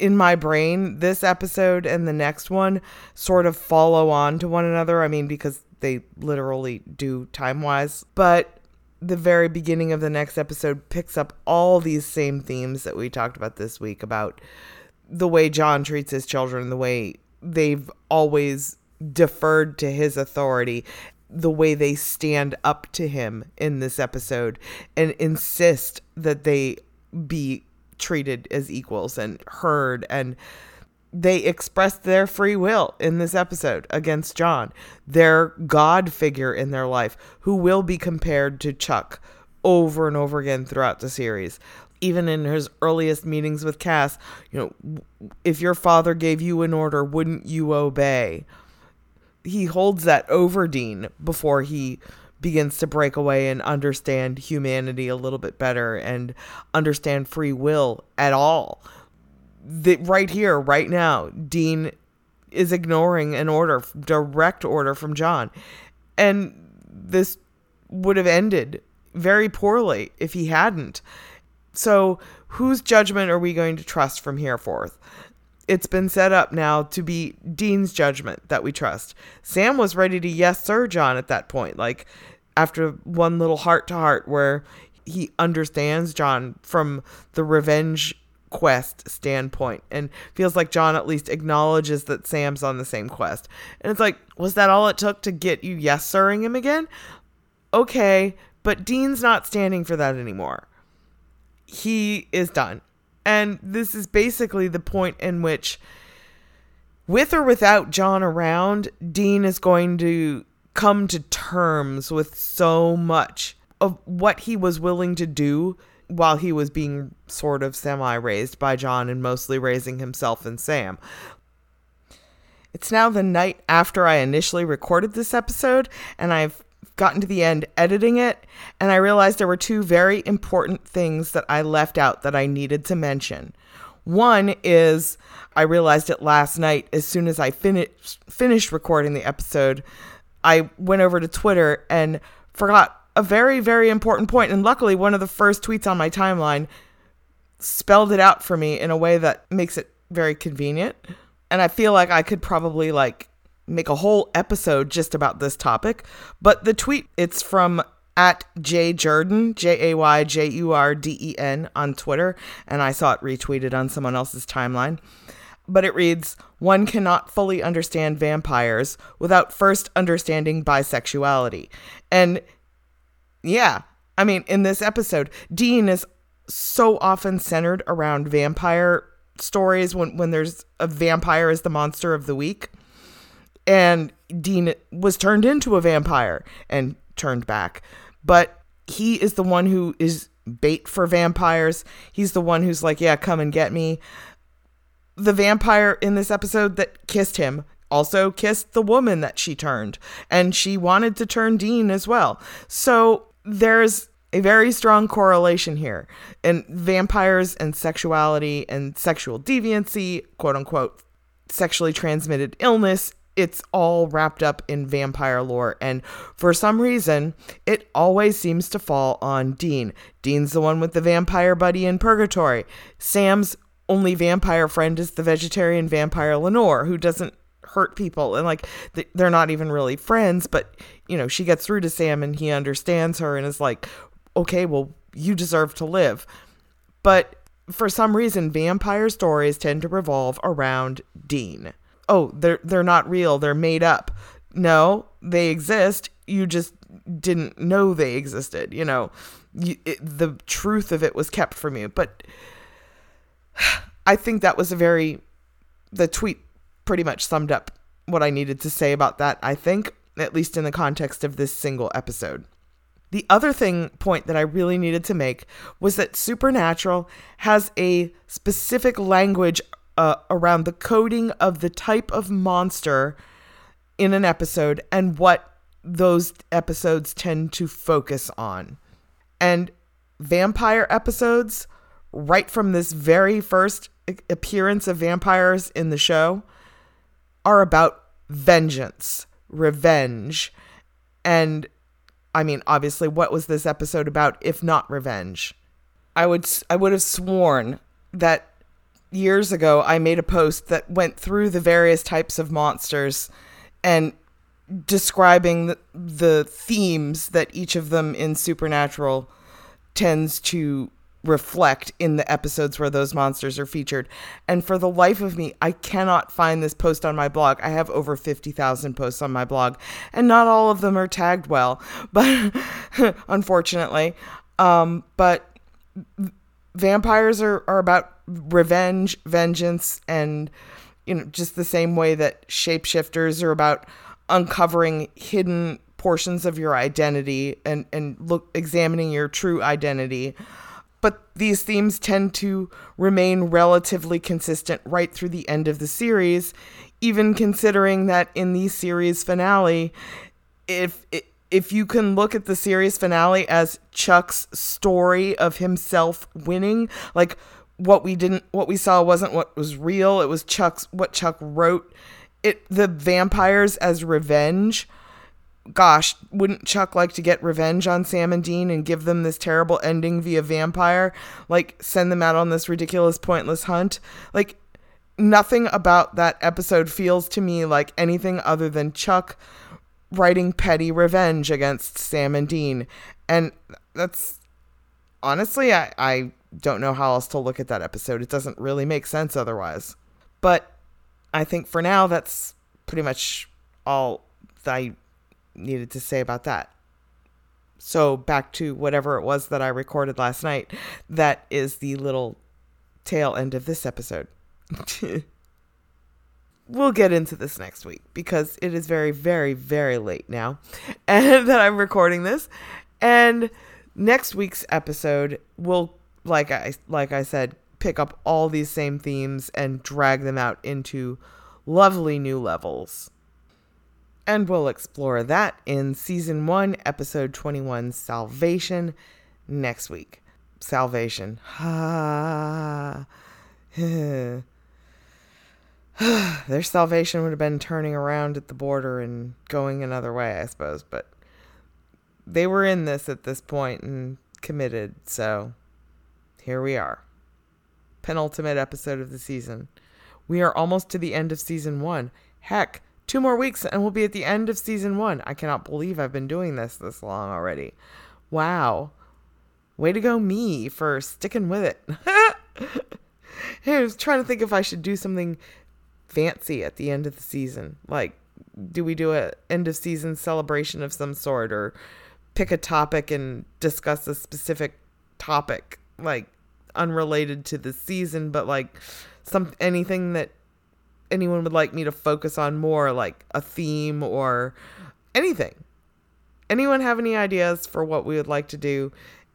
in my brain, this episode and the next one sort of follow on to one another. I mean, because they literally do time wise. But the very beginning of the next episode picks up all these same themes that we talked about this week about the way John treats his children, the way they've always deferred to his authority, the way they stand up to him in this episode and insist that they be treated as equals and heard and they expressed their free will in this episode against John, their God figure in their life, who will be compared to Chuck over and over again throughout the series. Even in his earliest meetings with Cass, you know, if your father gave you an order, wouldn't you obey? He holds that over Dean before he begins to break away and understand humanity a little bit better and understand free will at all the, right here, right now, Dean is ignoring an order, direct order from John. And this would have ended very poorly if he hadn't. So, whose judgment are we going to trust from here forth? It's been set up now to be Dean's judgment that we trust. Sam was ready to yes, sir, John, at that point. Like, after one little heart to heart where he understands John from the revenge quest standpoint and feels like John at least acknowledges that Sam's on the same quest. And it's like, was that all it took to get you yes sirring him again? Okay, but Dean's not standing for that anymore. He is done. And this is basically the point in which, with or without John around, Dean is going to come to terms with so much of what he was willing to do while he was being sort of semi raised by John and mostly raising himself and Sam. It's now the night after I initially recorded this episode, and I've gotten to the end editing it, and I realized there were two very important things that I left out that I needed to mention. One is I realized it last night as soon as I finished finished recording the episode. I went over to Twitter and forgot a very, very important point. And luckily, one of the first tweets on my timeline spelled it out for me in a way that makes it very convenient. And I feel like I could probably like make a whole episode just about this topic. But the tweet, it's from at Jay Jurden, J A Y J U R D E N on Twitter, and I saw it retweeted on someone else's timeline. But it reads One cannot fully understand vampires without first understanding bisexuality. And Yeah. I mean, in this episode, Dean is so often centered around vampire stories when, when there's a vampire as the monster of the week. And Dean was turned into a vampire and turned back. But he is the one who is bait for vampires. He's the one who's like, yeah, come and get me. The vampire in this episode that kissed him also kissed the woman that she turned, and she wanted to turn Dean as well. So there's a very strong correlation here. And vampires and sexuality and sexual deviancy, quote unquote, sexually transmitted illness, it's all wrapped up in vampire lore. And for some reason, it always seems to fall on Dean. Dean's the one with the vampire buddy in purgatory. Sam's only vampire friend is the vegetarian vampire Lenore, who doesn't hurt people and like they're not even really friends but you know she gets through to Sam and he understands her and is like okay, well, you deserve to live. But for some reason, vampire stories tend to revolve around Dean. Oh, they're they're not real. They're made up. No, they exist. You just didn't know they existed. You know, you, it, the truth of it was kept from you. But [sighs] I think that was a very the tweet pretty much summed up what I needed to say about that. I think, at least in the context of this single episode. The other thing point that I really needed to make was that Supernatural has a specific language uh, around the coding of the type of monster in an episode and what those episodes tend to focus on. And vampire episodes, right from this very first appearance of vampires in the show, are about vengeance, revenge, and I mean, obviously, what was this episode about if not revenge? I would I would have sworn that years ago I made a post that went through the various types of monsters and describing the, the themes that each of them in Supernatural tends to reflect in the episodes where those monsters are featured. And for the life of me, I cannot find this post on my blog. I have over 50,000 posts on my blog, and not all of them are tagged well, [laughs] but unfortunately. Um, but vampires are, are about revenge, vengeance, and you know, just the same way that shapeshifters are about uncovering hidden portions of your identity and and look examining your true identity but these themes tend to remain relatively consistent right through the end of the series, even considering that in the series finale, if if you can look at the series finale as Chuck's story of himself winning, like what we didn't what we saw wasn't what was real, it was Chuck's what Chuck wrote. It the vampires as revenge gosh, wouldn't Chuck like to get revenge on Sam and Dean and give them this terrible ending via vampire? Like, send them out on this ridiculous, pointless hunt? Like, nothing about that episode feels to me like anything other than Chuck writing petty revenge against Sam and Dean. And that's honestly, I, I don't know how else to look at that episode. It doesn't really make sense otherwise. But I think for now, that's pretty much all I needed to say about that. So back to whatever it was that I recorded last night. That is the little tail end of this episode. [laughs] we'll get into this next week because it is very, very, very late now [laughs] and that I'm recording this. And next week's episode will like I like I said, pick up all these same themes and drag them out into lovely new levels. And we'll explore that in season one, episode 21 Salvation next week. Salvation. Ah. [sighs] [sighs] Their salvation would have been turning around at the border and going another way, I suppose. But they were in this at this point and committed. So here we are. Penultimate episode of the season. We are almost to the end of season one. Heck, Two more weeks and we'll be at the end of season one. I cannot believe I've been doing this this long already. Wow. Way to go, me, for sticking with it. [laughs] I was trying to think if I should do something fancy at the end of the season. Like, do we do a end of season celebration of some sort or pick a topic and discuss a specific topic, like unrelated to the season, but like some anything that anyone would like me to focus on more, like a theme or anything. Anyone have any ideas for what we would like to do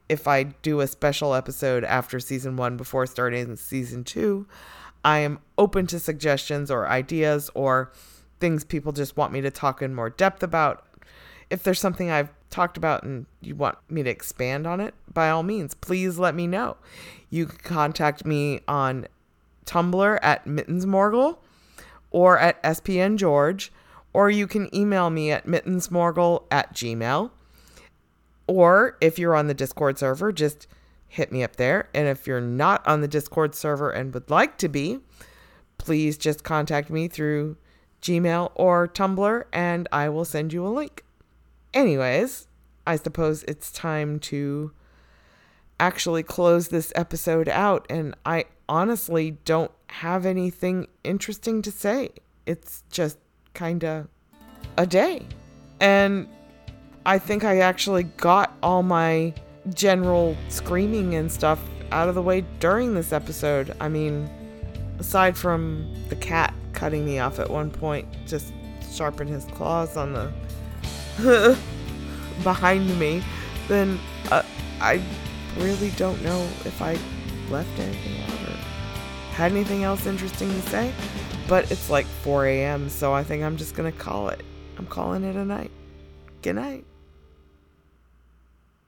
if I do a special episode after season one before starting season two? I am open to suggestions or ideas or things people just want me to talk in more depth about. If there's something I've talked about and you want me to expand on it, by all means, please let me know. You can contact me on Tumblr at Mittensmorgel or at SPN George, or you can email me at mittensmorgel at gmail. Or if you're on the Discord server, just hit me up there. And if you're not on the Discord server and would like to be, please just contact me through Gmail or Tumblr and I will send you a link. Anyways, I suppose it's time to actually close this episode out. And I honestly don't have anything interesting to say. It's just kind of a day. And I think I actually got all my general screaming and stuff out of the way during this episode. I mean, aside from the cat cutting me off at one point, just sharpen his claws on the [laughs] behind me, then uh, I really don't know if I left anything out or had anything else interesting to say. But it's like 4 a.m., so I think I'm just gonna call it. I'm calling it a night. Good night.